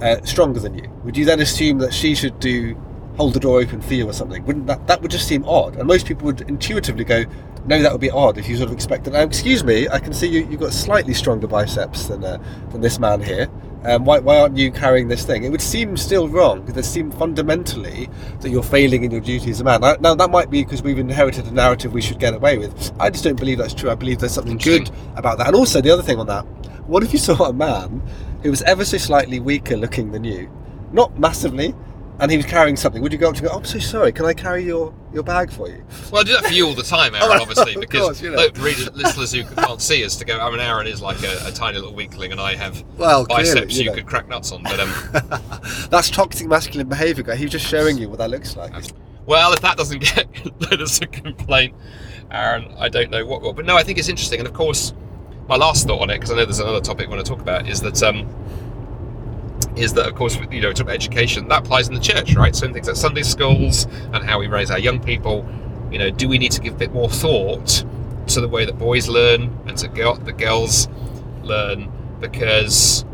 uh, stronger than you? Would you then assume that she should do hold the door open for you or something. Wouldn't that that would just seem odd? And most people would intuitively go, no, that would be odd if you sort of expected. Now, excuse me, I can see you you've got slightly stronger biceps than uh, than this man here. Um, why, why aren't you carrying this thing? It would seem still wrong because it seems fundamentally that you're failing in your duty as a man. Now, that might be because we've inherited a narrative we should get away with. I just don't believe that's true. I believe there's something good about that. And also, the other thing on that, what if you saw a man who was ever so slightly weaker looking than you? Not massively, and he was carrying something, would you go up to him and go, oh, I'm so sorry, can I carry your, your bag for you? Well, I do that for you all the time, Aaron, Oh, obviously, because course, you know. look, readers, listeners who can't see us to go, I mean, Aaron is like a, a tiny little weakling, and I have Well, clearly, biceps you you, know. could crack nuts on. But um, That's toxic masculine behaviour, guy. He was just showing you what that looks like. well, if that doesn't get let us a complaint, Aaron, I don't know what will. But no, I think it's interesting, and of course, my last thought on it, because I know there's another topic I want to talk about, is that um, is that of course you know talk about education that applies in the church, right? So in things like Sunday schools and how we raise our young people, you know, do we need to give a bit more thought to the way that boys learn and to girl, the girls learn because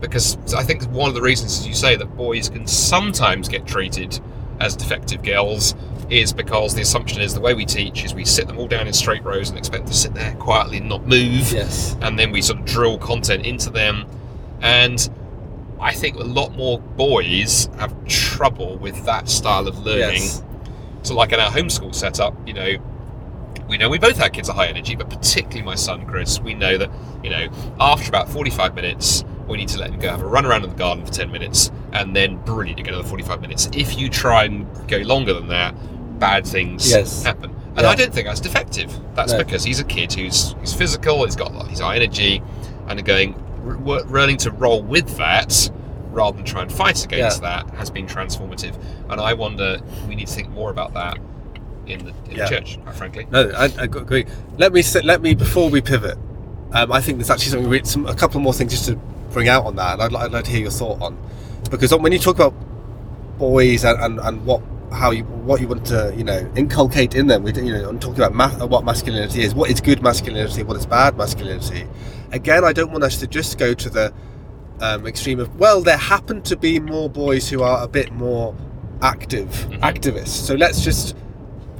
because I think one of the reasons, as you say, that boys can sometimes get treated as defective girls is because the assumption is the way we teach is we sit them all down in straight rows and expect them to sit there quietly and not move Yes. and then we sort of drill content into them. And I think a lot more boys have trouble with that style of learning. Yes. So, like in our homeschool setup, you know, we know we both have kids are high energy, but particularly my son Chris, we know that you know after about forty-five minutes, we need to let him go have a run around in the garden for ten minutes, and then brilliant, you get another forty-five minutes. If you try and go longer than that, bad things Yes. happen. And Yeah. I don't think that's defective. That's No. because he's a kid who's he's physical, he's got he's high energy, and going learning to roll with that rather than try and fight against that has been transformative. And I wonder we need to think more about that in the, in Yeah. the church, quite frankly. No, I, I agree. Let me let me before we pivot. Um, I think there's actually something, re- some, a couple more things just to bring out on that, and I'd, I'd like to hear your thought on because when you talk about boys and, and, and what how you what you want to you know inculcate in them, we you know, I'm talking about ma- what masculinity is, what is good masculinity, what is bad masculinity. Again, I don't want us to just go to the um, extreme of well, there happen to be more boys who are a bit more active Mhm. activists. So let's just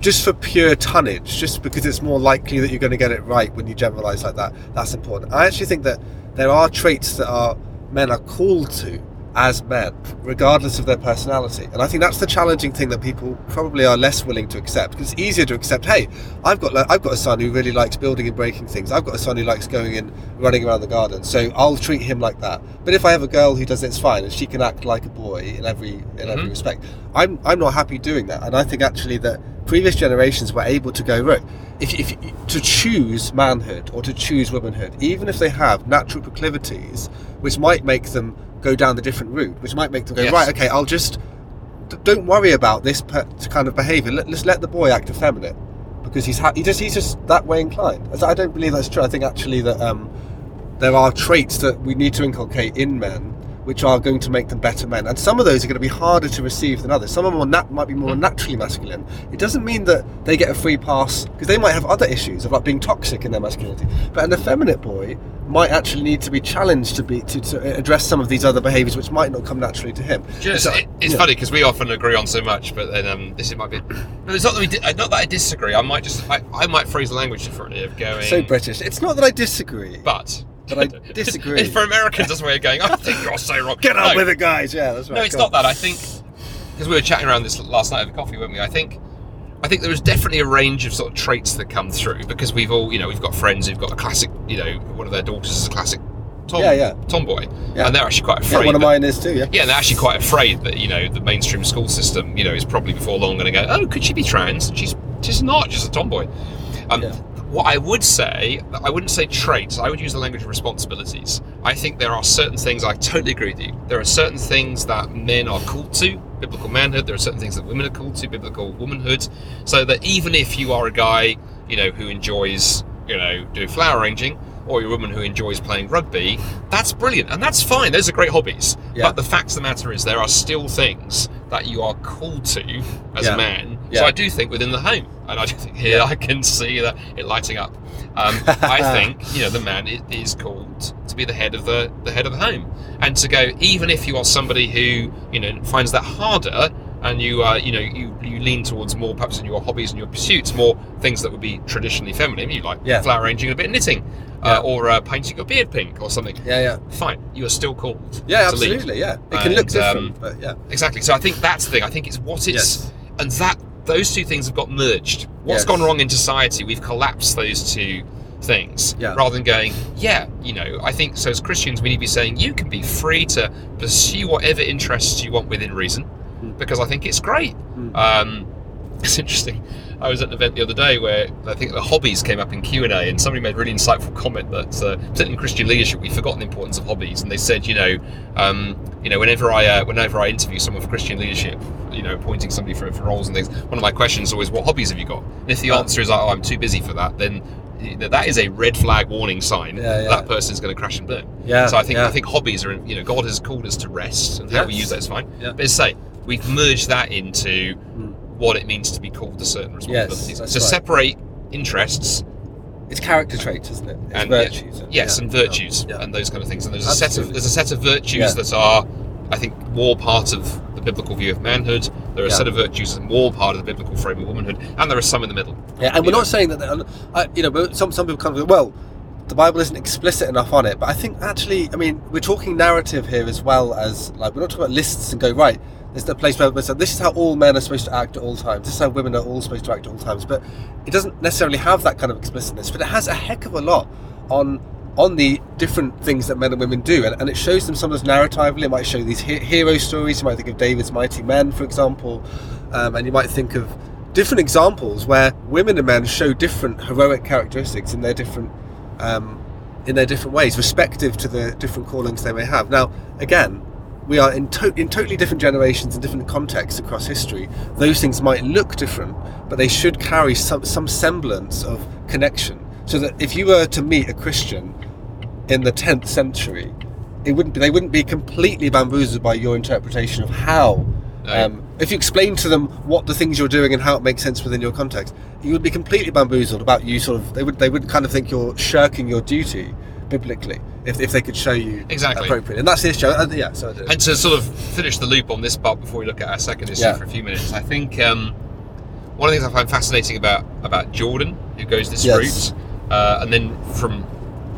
just for pure tonnage, just because it's more likely that you're going to get it right when you generalize like that, that's important. I actually think that there are traits that are men are called to as men, regardless of their personality. And I think that's the challenging thing that people probably are less willing to accept. Because it's easier to accept, hey, I've got I've got a son who really likes building and breaking things. I've got a son who likes going and running around the garden. So I'll treat him like that. But if I have a girl who does it, it's fine, and she can act like a boy in every in every Mhm. respect. I'm I'm not happy doing that. And I think actually that previous generations were able to go right if, if to choose manhood or to choose womanhood even if they have natural proclivities which might make them go down the different route which might make them go Yes. right okay i'll just don't worry about this kind of behavior. Let, let's let the boy act effeminate because he's ha- he just he's just that way inclined. I don't believe that's true. I think actually that um, there are traits that we need to inculcate in men which are going to make them better men and some of those are going to be harder to receive than others some of them are nat- might be more naturally masculine it doesn't mean that they get a free pass because they might have other issues of like being toxic in their masculinity but an effeminate boy might actually need to be challenged to be to, to address some of these other behaviors which might not come naturally to him Just, So, it, it's yeah. funny because we often agree on so much, but then um, this might be. No, it's not that we. Di- not that I disagree. I might just. I, I might phrase the language differently of going. so british it's not that i disagree but. But I disagree. For Americans, that's where you're going. I think you're so wrong. get on No, with it guys yeah that's right No, it's go not on. that. I think because we were chatting around this last night over coffee, weren't we? I think I think there is definitely a range of sort of traits that come through because we've all, you know, we've got friends who've got a classic, you know, one of their daughters is a classic tom, Yeah, yeah. tomboy, Yeah. and they're actually quite yeah, afraid. one of that- mine is too yeah yeah, and they're actually quite afraid that you know the mainstream school system, you know, is probably before long going to go, oh, could she be trans? She's she's not, she's a tomboy. Um, Yeah. What I would say, I wouldn't say traits. I would use the language of responsibilities. I think there are certain things. I totally agree with you. There are certain things that men are called to, biblical manhood. There are certain things that women are called to, biblical womanhood. So that even if you are a guy, you know, who enjoys, you know, doing flower arranging, or you're a woman who enjoys playing rugby, that's brilliant and that's fine. Those are great hobbies. Yeah. But the fact of the matter is, there are still things that you are called to as Yeah. a man. Yeah. So I do think within the home, and I do think here I can see that it lighting up. Um, I think you know the man is called to be the head of the the head of the home, and to go even if you are somebody who you know finds that harder and you uh, you know you, you lean towards more perhaps in your hobbies and your pursuits more things that would be traditionally feminine. You like Yeah. flower arranging and a bit of knitting, Yeah. uh, or uh, painting your beard pink or something. Yeah, yeah, Fine, you are still called. yeah, to lead. absolutely. Yeah, it can look And, um, different, but yeah, Exactly. So I think that's the thing. I think it's what it's Yes. and that those two things have got merged. What's Yes. gone wrong in society? We've collapsed those two things Yeah. rather than going, yeah, you know. I think so. As Christians, we need to be saying you can be free to pursue whatever interests you want within reason, Mm. because I think it's great. Mm. Um, it's interesting. I was at an event the other day where I think the hobbies came up in Q and A, and somebody made a really insightful comment that, uh, particularly in Christian leadership, we've forgotten the importance of hobbies. And they said, you know, um, you know, whenever I uh, whenever I interview someone for Christian leadership, you know, appointing somebody for, for roles and things, one of my questions is always, what hobbies have you got? And if the answer is, oh, I'm too busy for that, then that is a red flag warning sign Yeah, yeah. that person's going to crash and burn. yeah. So I think yeah. I think hobbies are you know God has called us to rest and how we Yes. use that is fine. Yeah. But as I say, we've merged that into Mm. What it means to be called to certain responsibilities. that's to right. separate interests, it's character traits, isn't it? It's And, virtues. yes, yeah, and virtues yeah, and those kind of things. And there's a set of there's a set of virtues Yeah. that are, I think, more part of the biblical view of manhood. There are a set of virtues that are more part of the biblical frame of womanhood, and there are some in the middle. Yeah, and we're know. not saying that. I, you know, but some some people come. Well, the Bible isn't explicit enough on it, but I think actually, I mean, we're talking narrative here as well as like we're not talking about lists and go right. There's the place where say this is how all men are supposed to act at all times. This is how women are all supposed to act at all times. But it doesn't necessarily have that kind of explicitness. But it has a heck of a lot on on the different things that men and women do, and, and it shows them sometimes narratively. It might show these he- hero stories. You might think of David's mighty men, for example, um, and you might think of different examples where women and men show different heroic characteristics in their different um, in their different ways, respective to the different callings they may have. Now, again, we are in, to- in totally different generations and different contexts across history. Those things might look different, but they should carry some some semblance of connection. So that if you were to meet a Christian in the 10th century, it wouldn't be, they wouldn't be completely bamboozled by your interpretation of how No. um, if you explain to them what the things you're doing and how it makes sense within your context, you would be completely bamboozled about you sort of they would they would kind of think you're shirking your duty biblically if, if they could show you Exactly. appropriately. And that's the issue. Uh, yeah, so. And to sort of finish the loop on this part before we look at our second issue Yeah. for a few minutes, I think um, one of the things I find fascinating about about Jordan, who goes this Yes. route, uh, and then from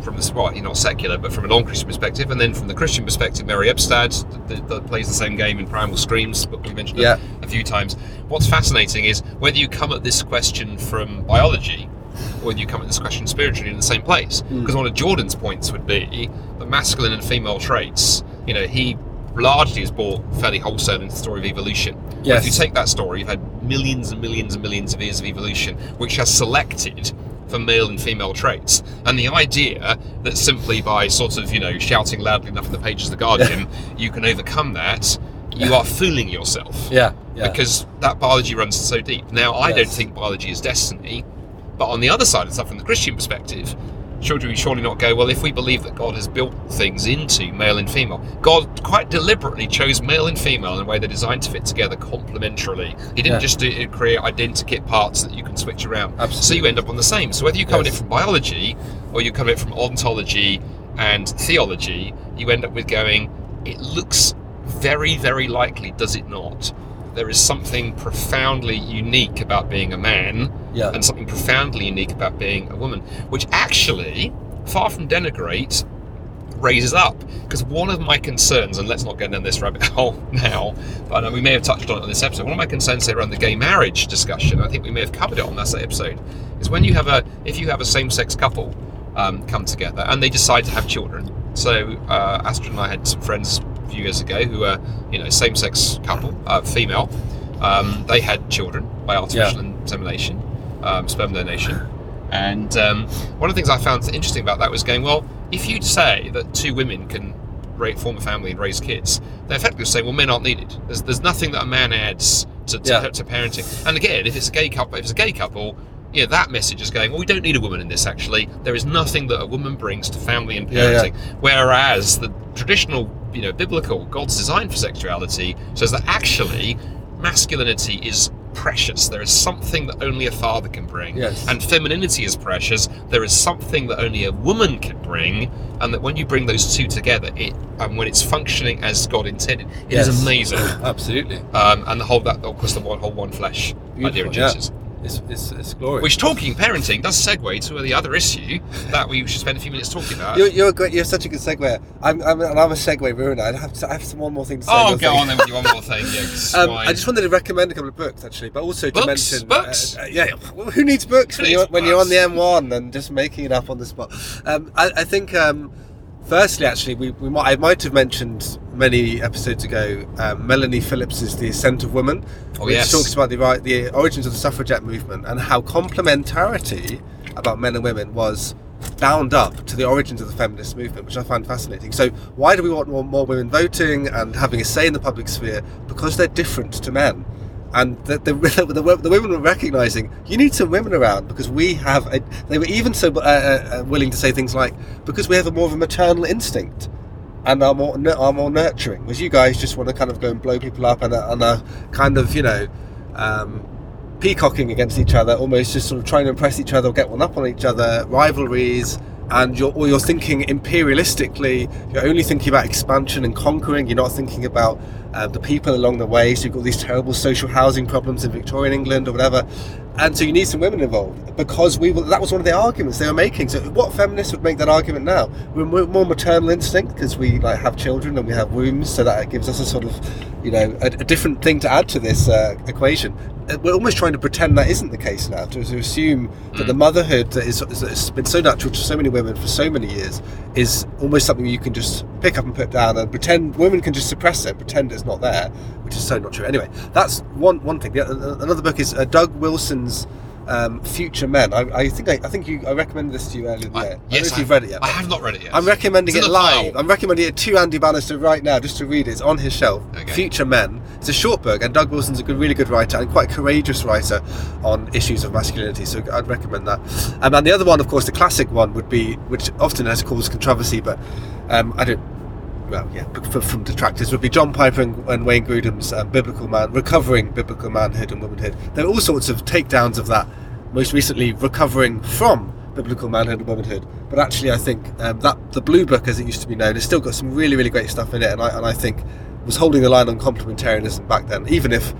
from the well, you're not secular, but from a non-Christian perspective, and then from the Christian perspective, Mary Eberstadt that, that plays the same game in Primal Screams, but we mentioned Yeah. a few times. What's fascinating is whether you come at this question from biology or whether you come at this question spiritually in the same place. Mm. Because one of Jordan's points would be the masculine and female traits. You know, he largely is brought fairly wholesale into the story of evolution. But Yes. if you take that story, you've had millions and millions and millions of years of evolution, which has selected for male and female traits. And the idea that simply by sort of, you know, shouting loudly enough in the pages of The Guardian, you can overcome that, you are fooling yourself yeah, yeah. because that biology runs so deep. Now, I don't think biology is destiny, but on the other side of stuff, from the Christian perspective, should we surely not go, well, if we believe that God has built things into male and female, God quite deliberately chose male and female in a way they're designed to fit together complementarily. He didn't Yeah. just do, uh, create identikit parts that you can switch around. Absolutely. So you end up on the same. So whether you come at it from biology or you come at it from ontology and theology, you end up with going, it looks very, very likely, does it not? There is something profoundly unique about being a man yeah. and something profoundly unique about being a woman, which actually, far from denigrate, raises up. Because one of my concerns, and let's not get down this rabbit hole now, but we may have touched on it on this episode. One of my concerns say around the gay marriage discussion, I think we may have covered it on that episode, is when you have a if you have a same-sex couple um, come together and they decide to have children. So uh, Astrid and I had some friends few years ago who were you know same-sex couple, uh, female. Um, they had children by artificial insemination, um, sperm donation. And um, one of the things I found interesting about that was going, well, if you say that two women can form a family and raise kids, they're effectively saying, well, men aren't needed. There's, there's nothing that a man adds to, to, Yeah. to parenting. And again, if it's a gay couple, if it's a gay couple, yeah, that message is going, well, we don't need a woman in this, actually. There is nothing that a woman brings to family and Yeah, yeah. parenting. Whereas the traditional, you know, biblical, God's design for sexuality says that actually masculinity is precious. There is something that only a father can bring. Yes. And femininity is precious. There is something that only a woman can bring, and that when you bring those two together, it and when it's functioning as God intended, it is Yes. amazing. Absolutely. Um, and the whole that of course the one whole one flesh idea Beautiful, of yeah. Genesis. It's, it's, it's glorious. Which talking parenting does segue to the other issue that we should spend a few minutes talking about. You're, you're, great, you're such a good segue. I'm, I'm, and I'm a segue ruiner. I have, to, I have some one more thing to say. oh, go think. on then with your one more thing. Yeah, Um. I just wanted to recommend a couple of books, actually, but also to mention. Books? Uh, uh, yeah, well, who needs books when Who you're, needs when you're on the? M1 and just making it up on the spot? Um, I, I think, um, firstly, actually, we, we might, I might have mentioned many episodes ago um, Melanie Phillips's The Ascent of Woman, Oh, which yes. talks about the right, the origins of the suffragette movement and how complementarity about men and women was bound up to the origins of the feminist movement, which I find fascinating. So, why do we want more, more women voting and having a say in the public sphere? Because they're different to men. And the, the, the, the women were recognizing you need some women around because we have. A, they were even so uh, uh, willing to say things like, because we have a more of a maternal instinct and are more are more nurturing. Whereas you guys just want to kind of go and blow people up and are, and are kind of you know um, peacocking against each other, almost just sort of trying to impress each other or get one up on each other, rivalries. And you're, or you're thinking imperialistically. You're only thinking about expansion and conquering. You're not thinking about uh, the people along the way. So you've got these terrible social housing problems in Victorian England or whatever. And so you need some women involved because we were, that was one of the arguments they were making. So what feminists would make that argument now? We're more, maternal instinct because we like have children and we have wombs, so that gives us a sort of, you know, a, a different thing to add to this uh, equation. Uh, We're almost trying to pretend that isn't the case now. To, to assume that the motherhood that is that has been so natural to so many women for so many years is almost something you can just pick up and put down and pretend women can just suppress it, pretend it's not there, which is so not true. Anyway, that's one one thing. The, another book is uh, Doug Wilson's um, Future Men. I, I think I, I think you I recommended this to you earlier. I- year. I don't yes, I- you've read it yet. I have not read it yet. I'm recommending It's it live. pile. I'm recommending it to Andy Bannister right now, just to read it. It's on his shelf. Okay. Future Men. It's a short book, and Doug Wilson's a good, really good writer and quite a courageous writer on issues of masculinity. So I'd recommend that. Um, and the other one, of course, the classic one would be, which often has caused controversy, but um, I don't. Well, yeah, from detractors would be John Piper and, and Wayne Grudem's um, biblical man, recovering biblical manhood and womanhood. There are all sorts of takedowns of that. Most recently, recovering from biblical manhood and womanhood. But actually, I think um, that the Blue Book, as it used to be known, has still got some really, really great stuff in it, and I and I think was holding the line on complementarianism back then. Even if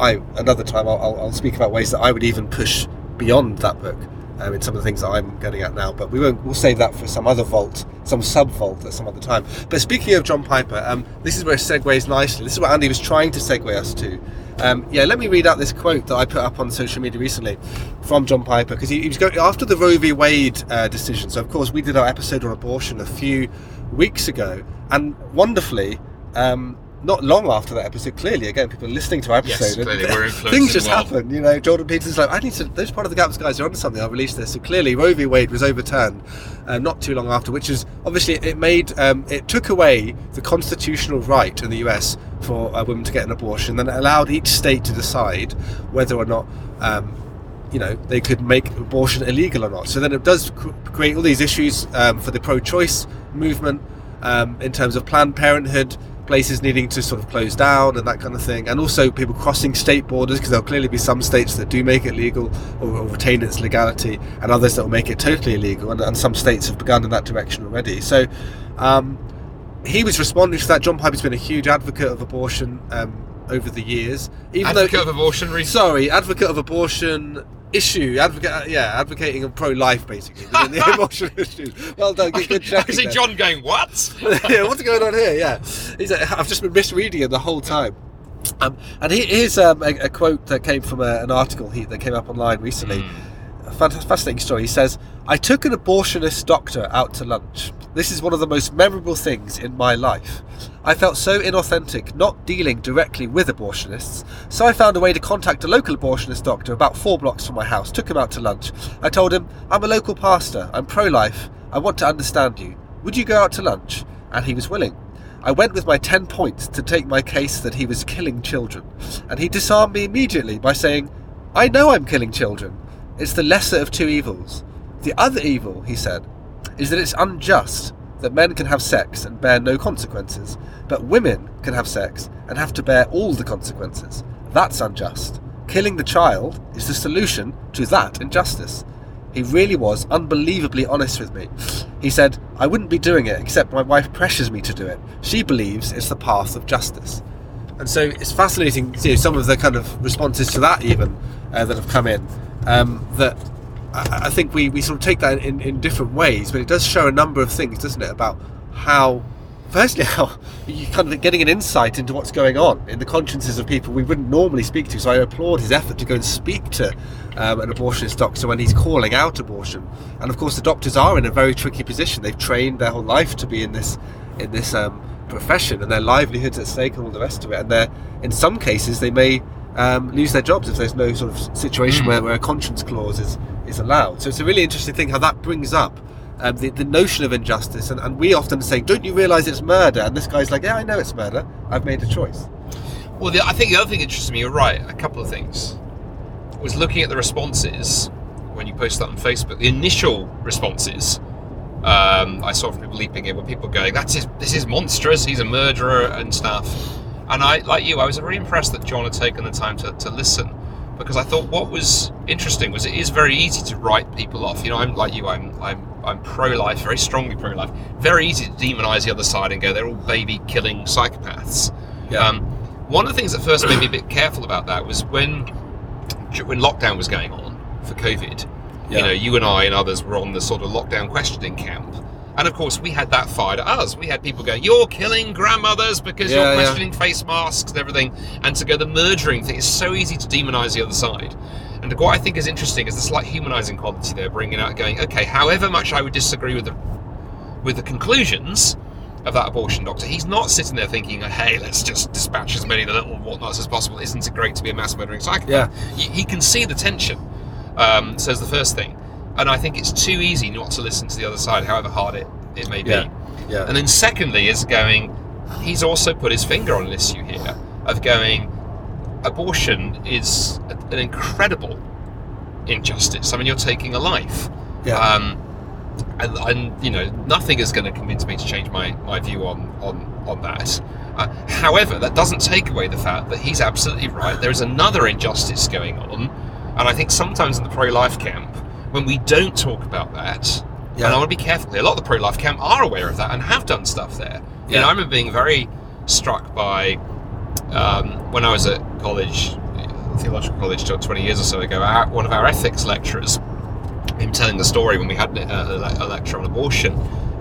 I another time I'll, I'll, I'll speak about ways that I would even push beyond that book um, in some of the things that I'm getting at now. But we won't. We'll save that for some other vault, some sub vault at some other time. But speaking of John Piper, um, this is where it segues nicely. This is what Andy was trying to segue us to. Um, yeah, let me read out this quote that I put up on social media recently from John Piper because he, he was going after the Roe v. Wade uh, decision. So of course we did our episode on abortion a few weeks ago, and wonderfully. Um, not long after that episode, clearly, again, people are listening to our Yes, episode. we're things just happen. You know, Jordan Peterson's like, I need to. Those part of the gaps guys are onto something. I'll release this. So clearly, Roe v. Wade was overturned uh, not too long after, which is obviously it made um, it took away the constitutional right in the US for a woman to get an abortion, and it allowed each state to decide whether or not. Um, you know they could make abortion illegal or not. So then it does create all these issues um, for the pro-choice movement um, in terms of Planned Parenthood, places needing to sort of close down and that kind of thing, and also people crossing state borders because there'll clearly be some states that do make it legal or, or retain its legality, and others that will make it totally illegal, and, and some states have begun in that direction already. So. Um, he was responding to that. John Piper's been a huge advocate of abortion um, over the years, even Advocate though of abortion. Sorry, advocate of abortion issue, advocate, uh, yeah, advocating of pro-life basically the abortion issues. Well done, good, good I can see there. John going, "What?" yeah, what's going on here? Yeah, He's like, I've just been misreading it the whole time. Um, and he- here's um, a, a quote that came from a, an article he, that came up online recently. A fascinating story. He says, I took an abortionist doctor out to lunch. This is one of the most memorable things in my life. I felt so inauthentic not dealing directly with abortionists, so I found a way to contact a local abortionist doctor about four blocks from my house, took him out to lunch. I told him, I'm a local pastor, I'm pro life, I want to understand you. Would you go out to lunch? And he was willing. I went with my 10 points to take my case that he was killing children, and he disarmed me immediately by saying, I know I'm killing children. It's the lesser of two evils. The other evil, he said, is that it's unjust that men can have sex and bear no consequences, but women can have sex and have to bear all the consequences. That's unjust. killing the child is the solution to that injustice. He really was unbelievably honest with me. He said, I wouldn't be doing it except my wife pressures me to do it. She believes it's the path of justice. And so it's fascinating to see some of the kind of responses to that, even uh, that have come in. Um, that I, think we, we sort of take that in, in different ways, but it does show a number of things, doesn't it, about how firstly how you're kind of getting an insight into what's going on in the consciences of people we wouldn't normally speak to. So i applaud his effort to go and speak to um, an abortionist doctor when he's calling out abortion. And of course the doctors are in a very tricky position. They've trained their whole life to be in this in this um, profession and their livelihoods at stake and all the rest of it. And they're in some cases they may um, lose their jobs if there's no sort of situation Mm. where, where a conscience clause is, is allowed so it's a really interesting thing how that brings up um, the, the notion of injustice, and, and we often say, "Don't you realise it's murder?" And this guy's like, "Yeah, I know it's murder. I've made a choice." Well, the, I think the other thing that interests me, you're right, a couple of things, was looking at the responses when you posted that on Facebook. The initial responses um, I saw from people leaping in, were people going, "That's his, this is monstrous. He's a murderer and stuff." And I, like you, I was very impressed that John had taken the time to, to listen because I thought what was interesting was it is very easy to write people off. You know, I'm like you, I'm I'm I'm pro-life, very strongly pro-life. Very easy to demonise the other side and go, they're all baby-killing psychopaths. Yeah. Um, one of the things that first made me a bit careful about that was when when lockdown was going on for COVID. Yeah. You know, you and I and others were on the sort of lockdown questioning camp. And of course, we had that fired at us. We had people going, "You're killing grandmothers because Yeah, you're yeah. questioning face masks and everything." And to go the murdering thing, it's so easy to demonise the other side. And what I think is interesting is the slight humanising quality there, bringing out, going, "Okay, however much I would disagree with the with the conclusions of that abortion doctor, he's not sitting there thinking, "Hey, let's just dispatch as many of the little whatnots as possible." Isn't it great to be a mass murdering psychopath? Yeah. he, he can see the tension. Um, says the first thing, and I think it's too easy not to listen to the other side, however hard it, it may be. Yeah. Yeah. And then secondly is going, he's also put his finger on an issue here of going, abortion is an incredible injustice. I mean, you're taking a life. yeah. Um, and, and you know, nothing is going to convince me to change my, my view on on on that. Uh, however, that doesn't take away the fact that he's absolutely right. There is another injustice going on, and I think sometimes in the pro-life camp, when we don't talk about that, Yeah. and I want to be careful. here, A lot of the pro-life camp are aware of that and have done stuff there. You Yeah. know, I remember being very struck by um, when I was at college, theological college, 20 years or so ago. Our, one of our ethics lecturers him telling the story when we had a, a, a lecture on abortion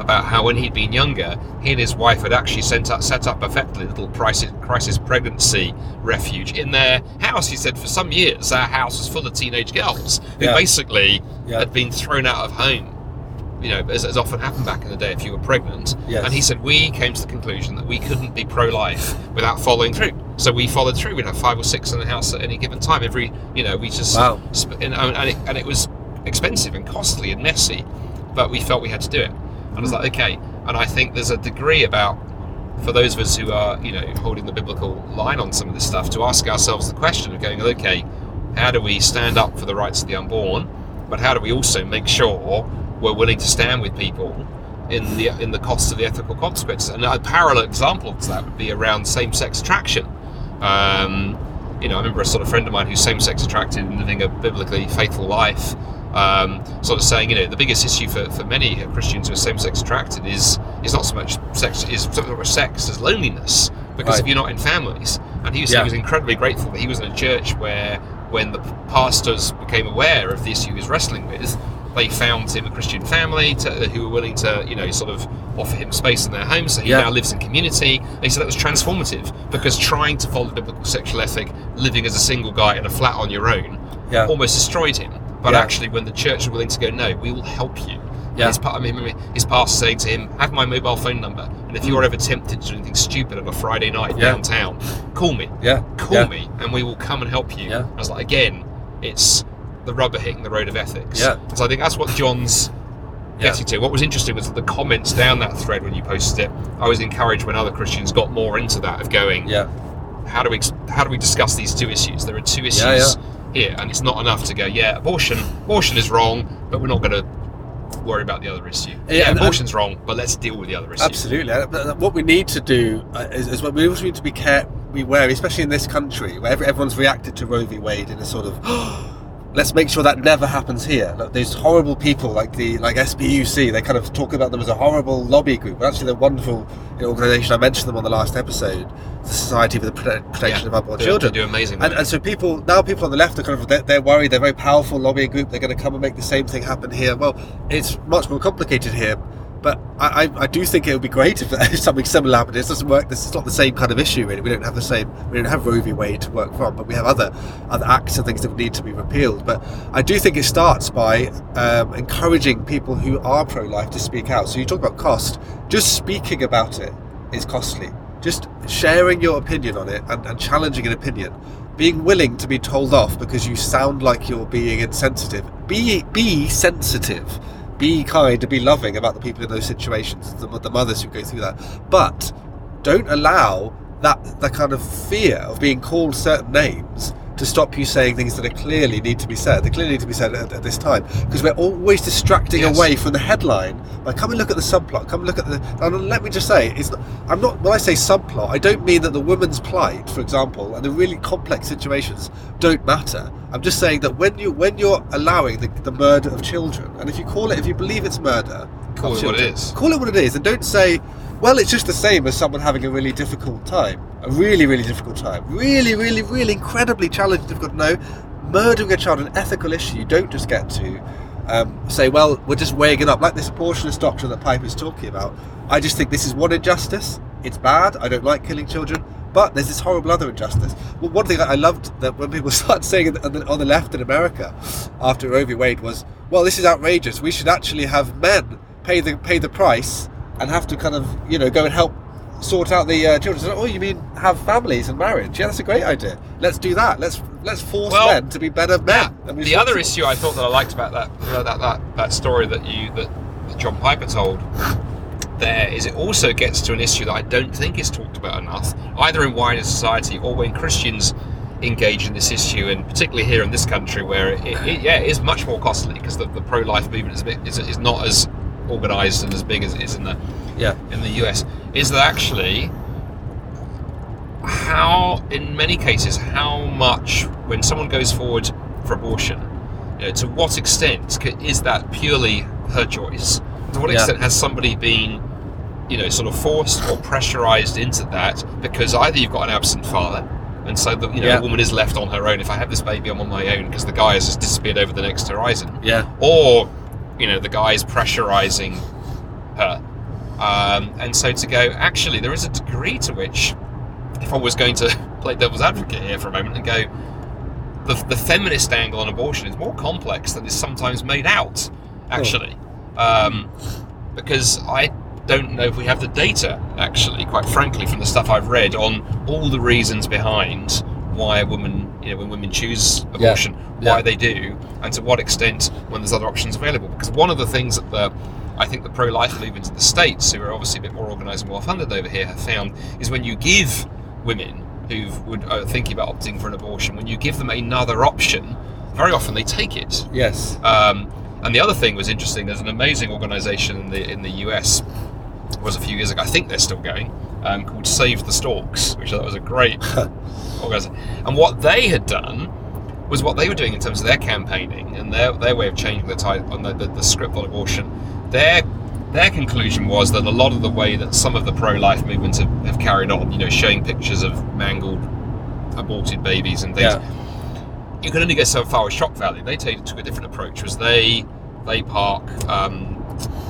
about how when he'd been younger, he and his wife had actually sent up, set up effectively a little crisis, crisis pregnancy refuge in their house. He said for some years our house was full of teenage girls who Yeah. basically Yeah. had been thrown out of home. You know, as, as often happened back in the day if you were pregnant. Yes. And he said we came to the conclusion that we couldn't be pro-life without following through. So we followed through. We'd have five or six in the house at any given time. Every, you know, we just Wow. and, and, it, and it was expensive and costly and messy, but we felt we had to do it. And I was like, okay. And I think there's a degree about, for those of us who are, you know, holding the biblical line on some of this stuff, to ask ourselves the question of going, okay, how do we stand up for the rights of the unborn, but how do we also make sure we're willing to stand with people in the in the cost of the ethical consequences? And a parallel example to that would be around same-sex attraction. Um, you know, I remember a sort of friend of mine who's same-sex attracted and living a biblically faithful life, um, sort of saying, you know, the biggest issue for, for many Christians who are same-sex attracted is is not so much sex is so much sex as loneliness because Right. if you're not in families. And he was, Yeah. he was incredibly grateful that he was in a church where when the pastors became aware of the issue he was wrestling with, they found him a Christian family to, who were willing to, you know, sort of offer him space in their home. So he Yeah. now lives in community. And he said that was transformative because trying to follow the biblical sexual ethic, living as a single guy in a flat on your own, Yeah. almost destroyed him. But Yeah. actually, when the church was willing to go, no, we will help you. Yeah. His, I mean, his pastor saying to him, "Have my mobile phone number, and if you're ever tempted to do anything stupid on a Friday night Mm. Yeah. downtown, call me, Yeah. call yeah. me, and we will come and help you." Yeah. I was like, again, it's the rubber hitting the road of ethics. Yeah. So I think that's what John's Yeah. getting to. What was interesting was that the comments down that thread when you posted it. I was encouraged when other Christians got more into that of going, Yeah. how do we how do we discuss these two issues? There are two issues Yeah, here, and it's not enough to go, yeah, abortion, abortion is wrong, but we're not going to worry about the other issue. Yeah, Yeah, and- abortion's wrong, but let's deal with the other issue. Absolutely. Uh, What we need to do uh, is, is what we also need to be care. be wary, especially in this country where everyone's reacted to Roe v. Wade in a sort of. Let's make sure that never happens here. Like, those horrible people, like the like SPUC, they kind of talk about them as a horrible lobby group, but actually they're a wonderful you know, organisation. I mentioned them on the last episode, the Society for the Prote- Protection Yeah, of Unborn Children. they do amazing And, and so people now, people on the left are kind of they're, they're worried. They're a very powerful lobbying group. They're going to come and make the same thing happen here. Well, it's much more complicated here. But I, I, do think it would be great if, if something similar happened. It doesn't work. This is not the same kind of issue, really. We don't have the same. We don't have Roe v. Wade to work from, but we have other other acts and things that need to be repealed. But I do think it starts by um, encouraging people who are pro-life to speak out. So you talk about cost. Just speaking about it is costly. Just sharing your opinion on it and, and challenging an opinion, being willing to be told off because you sound like you're being insensitive. Be be sensitive be kind and be loving about the people in those situations, the, the mothers who go through that. But don't allow that that kind of fear of being called certain names to stop you saying things that are clearly need to be said. They clearly need to be said at, at this time because we're always distracting Yes. away from the headline. Like, come and look at the subplot. Come and look at the. And let me just say, it's not, I'm not. When I say subplot, I don't mean that the woman's plight, for example, and the really complex situations don't matter. I'm just saying that when you when you're allowing the, the murder of children, and if you call it, if you believe it's murder, Call it what it children, is. Call it what it is, and don't say, well, it's just the same as someone having a really difficult time, a really, really difficult time, really, really, really incredibly challenging, difficult. No, murdering a child, an ethical issue. You don't just get to um, say, well, we're just weighing it up, like this abortionist doctrine that Piper's talking about. I just think this is one injustice. It's bad. I don't like killing children. But there's this horrible other injustice. Well, one thing I loved that when people started saying on the, on the left in America after Roe v. Wade was, well, this is outrageous. We should actually have men pay the pay the price and have to kind of you know go and help sort out the uh, children. So, oh, you mean have families and marriage? Yeah, that's a great idea. Let's do that. Let's let's force Well, men to be better men. and the other issue I thought that I liked about that uh, that that, that story that you that, that John Piper told there is it also gets to an issue that I don't think is talked about enough, either in wider society or when Christians engage in this issue, and particularly here in this country where it, it yeah it is much more costly because the, the pro-life movement is, a bit, is is not as organised and as big as it is in the yeah. in the US is that actually how in many cases how much when someone goes forward for abortion you know, to what extent is that purely her choice to what Yeah. extent has somebody been you know sort of forced or pressurized into that because either you've got an absent father and so the you know Yeah. the woman is left on her own if i have this baby i'm on my own because the guy has just disappeared over the next horizon Yeah. or you know the guy is pressurizing her. Um, and so to go actually there is a degree to which if i was going to play devil's advocate here for a moment and go the, the feminist angle on abortion is more complex than is sometimes made out actually. Um, because i don't know if we have the data actually quite frankly from the stuff i've read on all the reasons behind why a woman you know when women choose abortion why Yeah. they do and to what extent when there's other options available because one of the things that the I think the pro-life movement in the states, who are obviously a bit more organised and well-funded over here, have found is when you give women who would are thinking about opting for an abortion, when you give them another option, very often they take it. Yes. Um, and the other thing was interesting. There's an amazing organisation in the in the US. Was a few years ago. I think they're still going. Um, called Save the Storks, which I thought was a great organisation. And what they had done was what they were doing in terms of their campaigning and their, their way of changing the title on the, the, the script on abortion. Their their conclusion was that a lot of the way that some of the pro-life movements have, have carried on, you know, showing pictures of mangled, aborted babies and things, Yeah. you can only get so far with shock value. They took a different approach. Was they they park um,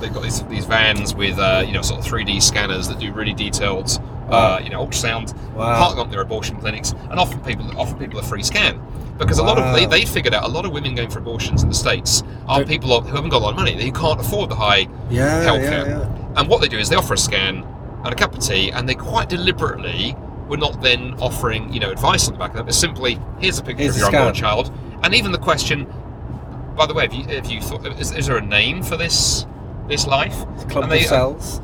they've got these, these vans with uh, you know sort of 3D scanners that do really detailed uh, you know ultrasound. Wow. Park up their abortion clinics, and often people often people a free scan because a lot of they, Wow. they figured out a lot of women going for abortions in the states are Don't- people who haven't got a lot of money who can't afford the high Yeah. healthcare. Yeah. Yeah. and what they do is they offer a scan and a cup of tea, and they quite deliberately were not then offering, you know, advice on the back of that, but simply, here's a picture Here's of your unborn child, and even the question. By the way, have you, have you thought? Is, is there a name for this this life? Clump And they- of cells.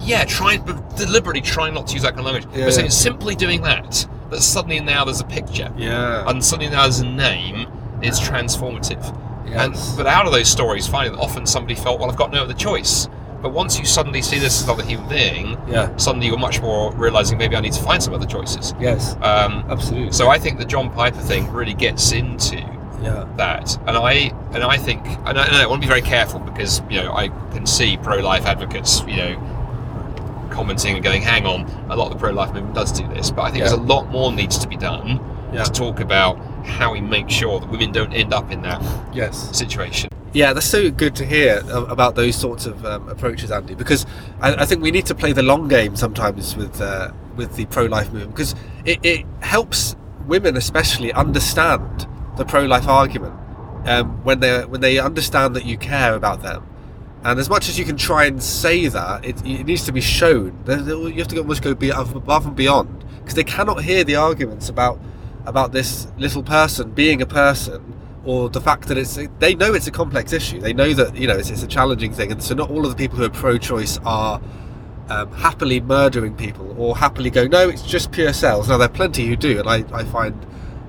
Yeah, trying, but deliberately trying not to use that kind of language. Yeah. But saying simply doing that, that suddenly now there's a picture, Yeah. and suddenly now there's a name. is transformative. And Yes. but out of those stories, finding that often somebody felt, well, I've got no other choice. But once you suddenly see this as another human being, Yeah. suddenly you're much more realizing maybe I need to find some other choices. Yes. Um, Absolutely. so I think the John Piper thing really gets into yeah. that, and I and I think and I, and I want to be very careful because you know I can see pro-life advocates, you know, commenting and going, "Hang on, a lot of the pro-life movement does do this," but I think Yeah. there's a lot more needs to be done Yeah. to talk about how we make sure that women don't end up in that Yes. situation. Yeah, that's so good to hear about those sorts of um, approaches, Andy. Because I, I think we need to play the long game sometimes with uh, with the pro-life movement because it, it helps women, especially, understand the pro-life argument um, when they when they understand that you care about them. And as much as you can try and say that, it, it needs to be shown. You have to almost go above and beyond because they cannot hear the arguments about about this little person being a person or the fact that it's they know it's a complex issue they know that you know it's, it's a challenging thing and so not all of the people who are pro-choice are um, happily murdering people or happily go no it's just pure cells now there are plenty who do and I, I find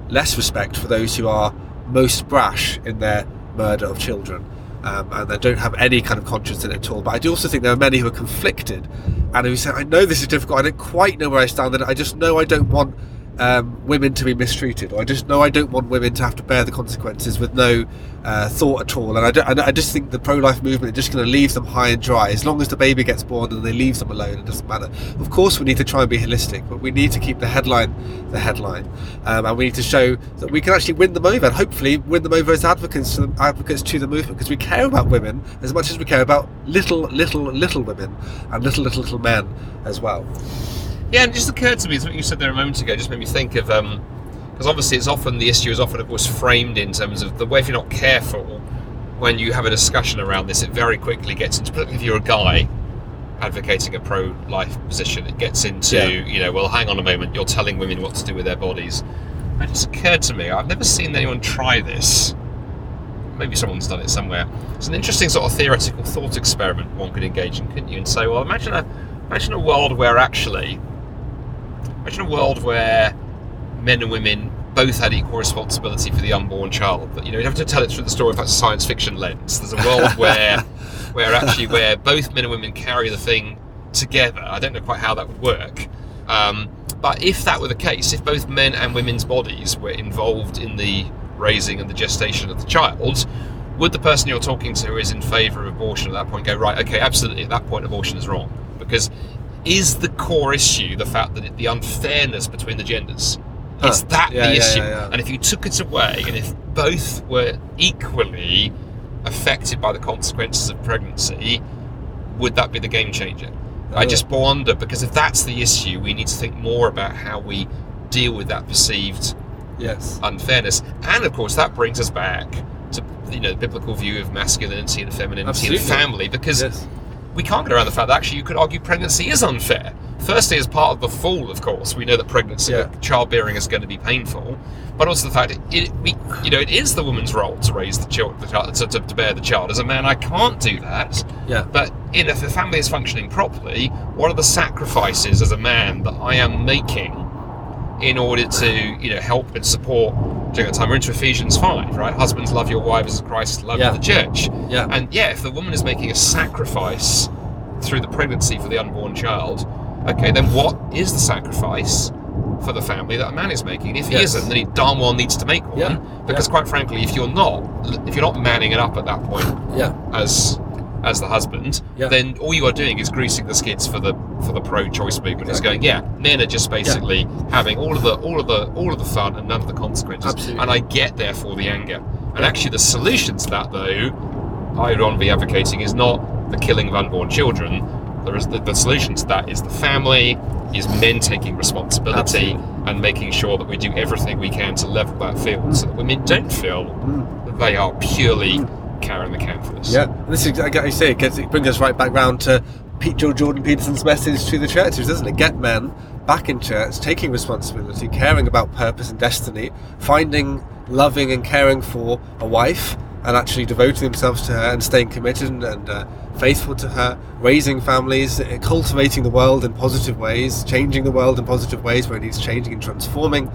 less respect for those who are most brash in their murder of children. Um, and they don't have any kind of conscience in it at all. But I do also think there are many who are conflicted and who say I know this is difficult. I don't quite know where I stand and I just know I don't want um, women to be mistreated, I just know I don't want women to have to bear the consequences with no uh, thought at all. And I, and I just think the pro-life movement is just going to leave them high and dry. As long as the baby gets born and they leave them alone, it doesn't matter. Of course, we need to try and be holistic, but we need to keep the headline the headline, um, and we need to show that we can actually win them over, and hopefully win them over as advocates to the, advocates to the movement, because we care about women as much as we care about little, little, little women and little, little, little men as well. Yeah, and it just occurred to me something you said there a moment ago just made me think of um, because obviously it's often the issue is often of course framed in terms of the way if you're not careful when you have a discussion around this, it very quickly gets into particularly if you're a guy advocating a pro-life position, it gets into Yeah. you know well hang on a moment, you're telling women what to do with their bodies. It just occurred to me I've never seen anyone try this. Maybe someone's done it somewhere. It's an interesting sort of theoretical thought experiment one could engage in, couldn't you? And say, well, imagine a imagine a world where actually Imagine a world where men and women both had equal responsibility for the unborn child. But you know, you have to tell it through the story of a science fiction lens. There's a world where, where actually where both men and women carry the thing together. I don't know quite how that would work. Um, but if that were the case, if both men and women's bodies were involved in the raising and the gestation of the child, would the person you're talking to who is in favour of abortion at that point go right? Okay, absolutely. At that point, abortion is wrong because is the core issue the fact that it, the unfairness between the genders? Huh. Is that Yeah, the yeah, issue? yeah. And if you took it away, and if both were equally affected by the consequences of pregnancy, would that be the game changer? I Oh. just wonder because if that's the issue, we need to think more about how we deal with that perceived Yes. unfairness. And of course, that brings us back to you know the biblical view of masculinity and femininity Absolutely. and family because Yes. We can't get around the fact that actually you could argue pregnancy is unfair. Firstly, as part of the fall, of course, we know that pregnancy, Yeah. childbearing is going to be painful, but also the fact that it, we, you know, it is the woman's role to raise the child, the child to, to, to bear the child. As a man, I can't do that. Yeah. But in, if the family is functioning properly, what are the sacrifices as a man that I am making in order to, you know, help and support during that time? We're into Ephesians five, right? Husbands, love your wives as Christ loved Yeah. the church. Yeah. And yeah, if the woman is making a sacrifice through the pregnancy for the unborn child, okay, then what is the sacrifice for the family that a man is making? If he Yes. isn't, then he darn well needs to make one. Yeah, Because quite frankly, if you're not, if you're not manning it up at that point Yeah. as as the husband, Yeah. then all you are doing is greasing the skids for the for the pro-choice movement. It's going, yeah, men are just basically having all of the all of the all of the fun and none of the consequences. Absolutely. And I get therefore the anger. And Yeah. actually, the solution to that, though, I would to be advocating is not the killing of unborn children. There is the, the solution to that is the family, is men taking responsibility Absolutely. and making sure that we do everything we can to level that field, so that women don't feel mm. that they are purely mm. Carrying the can for this. Yeah, and this is like you say, it, gets, it brings us right back round to Pete George Jordan Peterson's message to the churches, doesn't it? Get men back in church, taking responsibility, caring about purpose and destiny, finding, loving, and caring for a wife, and actually devoting themselves to her and staying committed and, and uh, faithful to her, raising families, uh, cultivating the world in positive ways, changing the world in positive ways where it needs changing and transforming.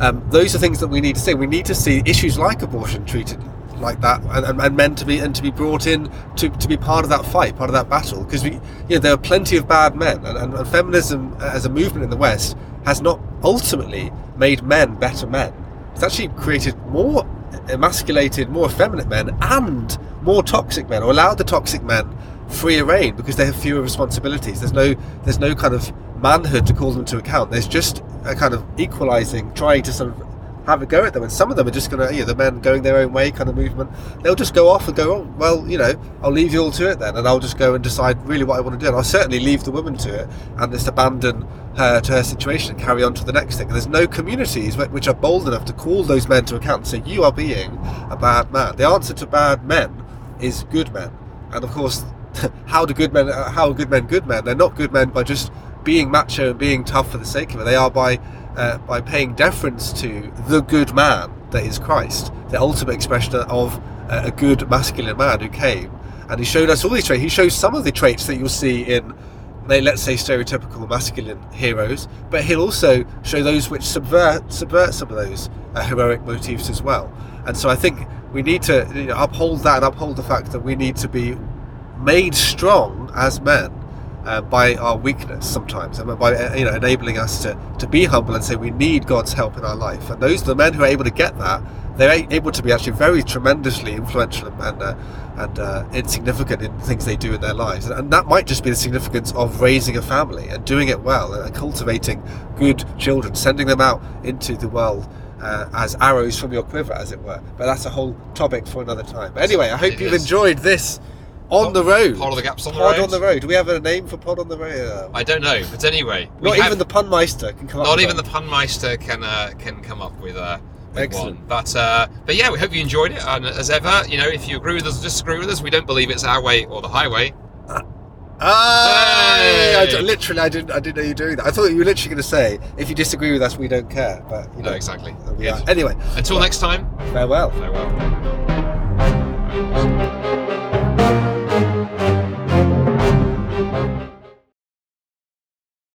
Um, those are things that we need to see. We need to see issues like abortion treated like that, and, and, men to be and to be brought in to, to be part of that fight, part of that battle. Because we, you know, there are plenty of bad men, and, and, and feminism as a movement in the West has not ultimately made men better men. It's actually created more emasculated, more effeminate men and more toxic men, or allowed the toxic men freer reign because they have fewer responsibilities. There's no there's no kind of manhood to call them to account. There's just a kind of equalizing, trying to sort of have a go at them. And some of them are just going to, you know, the men going their own way kind of movement. They'll just go off and go, oh, well, you know, I'll leave you all to it then, and I'll just go and decide really what I want to do. And I'll certainly leave the woman to it and just abandon her to her situation and carry on to the next thing. And there's no communities which are bold enough to call those men to account and say, you are being a bad man. The answer to bad men is good men. And of course, how do good men, uh, how are good men good men? They're not good men by just being macho and being tough for the sake of it. They are by uh, by paying deference to the good man that is Christ, the ultimate expression of uh, a good masculine man who came and he showed us all these traits. He shows some of the traits that you'll see in, let's say, stereotypical masculine heroes, but he'll also show those which subvert subvert some of those uh, heroic motifs as well. And so I think we need to you know, uphold that and uphold the fact that we need to be made strong as men uh, by our weakness sometimes, and by uh, you know enabling us to, to be humble and say we need God's help in our life. And those the men who are able to get that, they're able to be actually very tremendously influential and uh, and uh, insignificant in things they do in their lives. And, and, that might just be the significance of raising a family and doing it well and cultivating good children, sending them out into the world. Uh, as arrows from your quiver, as it were. But that's a whole topic for another time. But anyway, I hope It you've is. enjoyed this on the road. Pod of the Gaps on the Pod road. on the road. Do we have a name for Pod on the road? Uh, I don't know, but anyway, we not have- even the Punmeister can come up not with even the one. Punmeister can uh, can come up with, uh, with Excellent. one. But uh, but yeah, we hope you enjoyed it. And as ever, you know, if you agree with us or disagree with us, we don't believe it's our way or the highway. Hey! I Hey! literally, I didn't, I didn't know you were doing that. I thought you were literally going to say, if you disagree with us, we don't care. But you No, know, exactly. we Yes. are. Anyway, Until next time, farewell. farewell.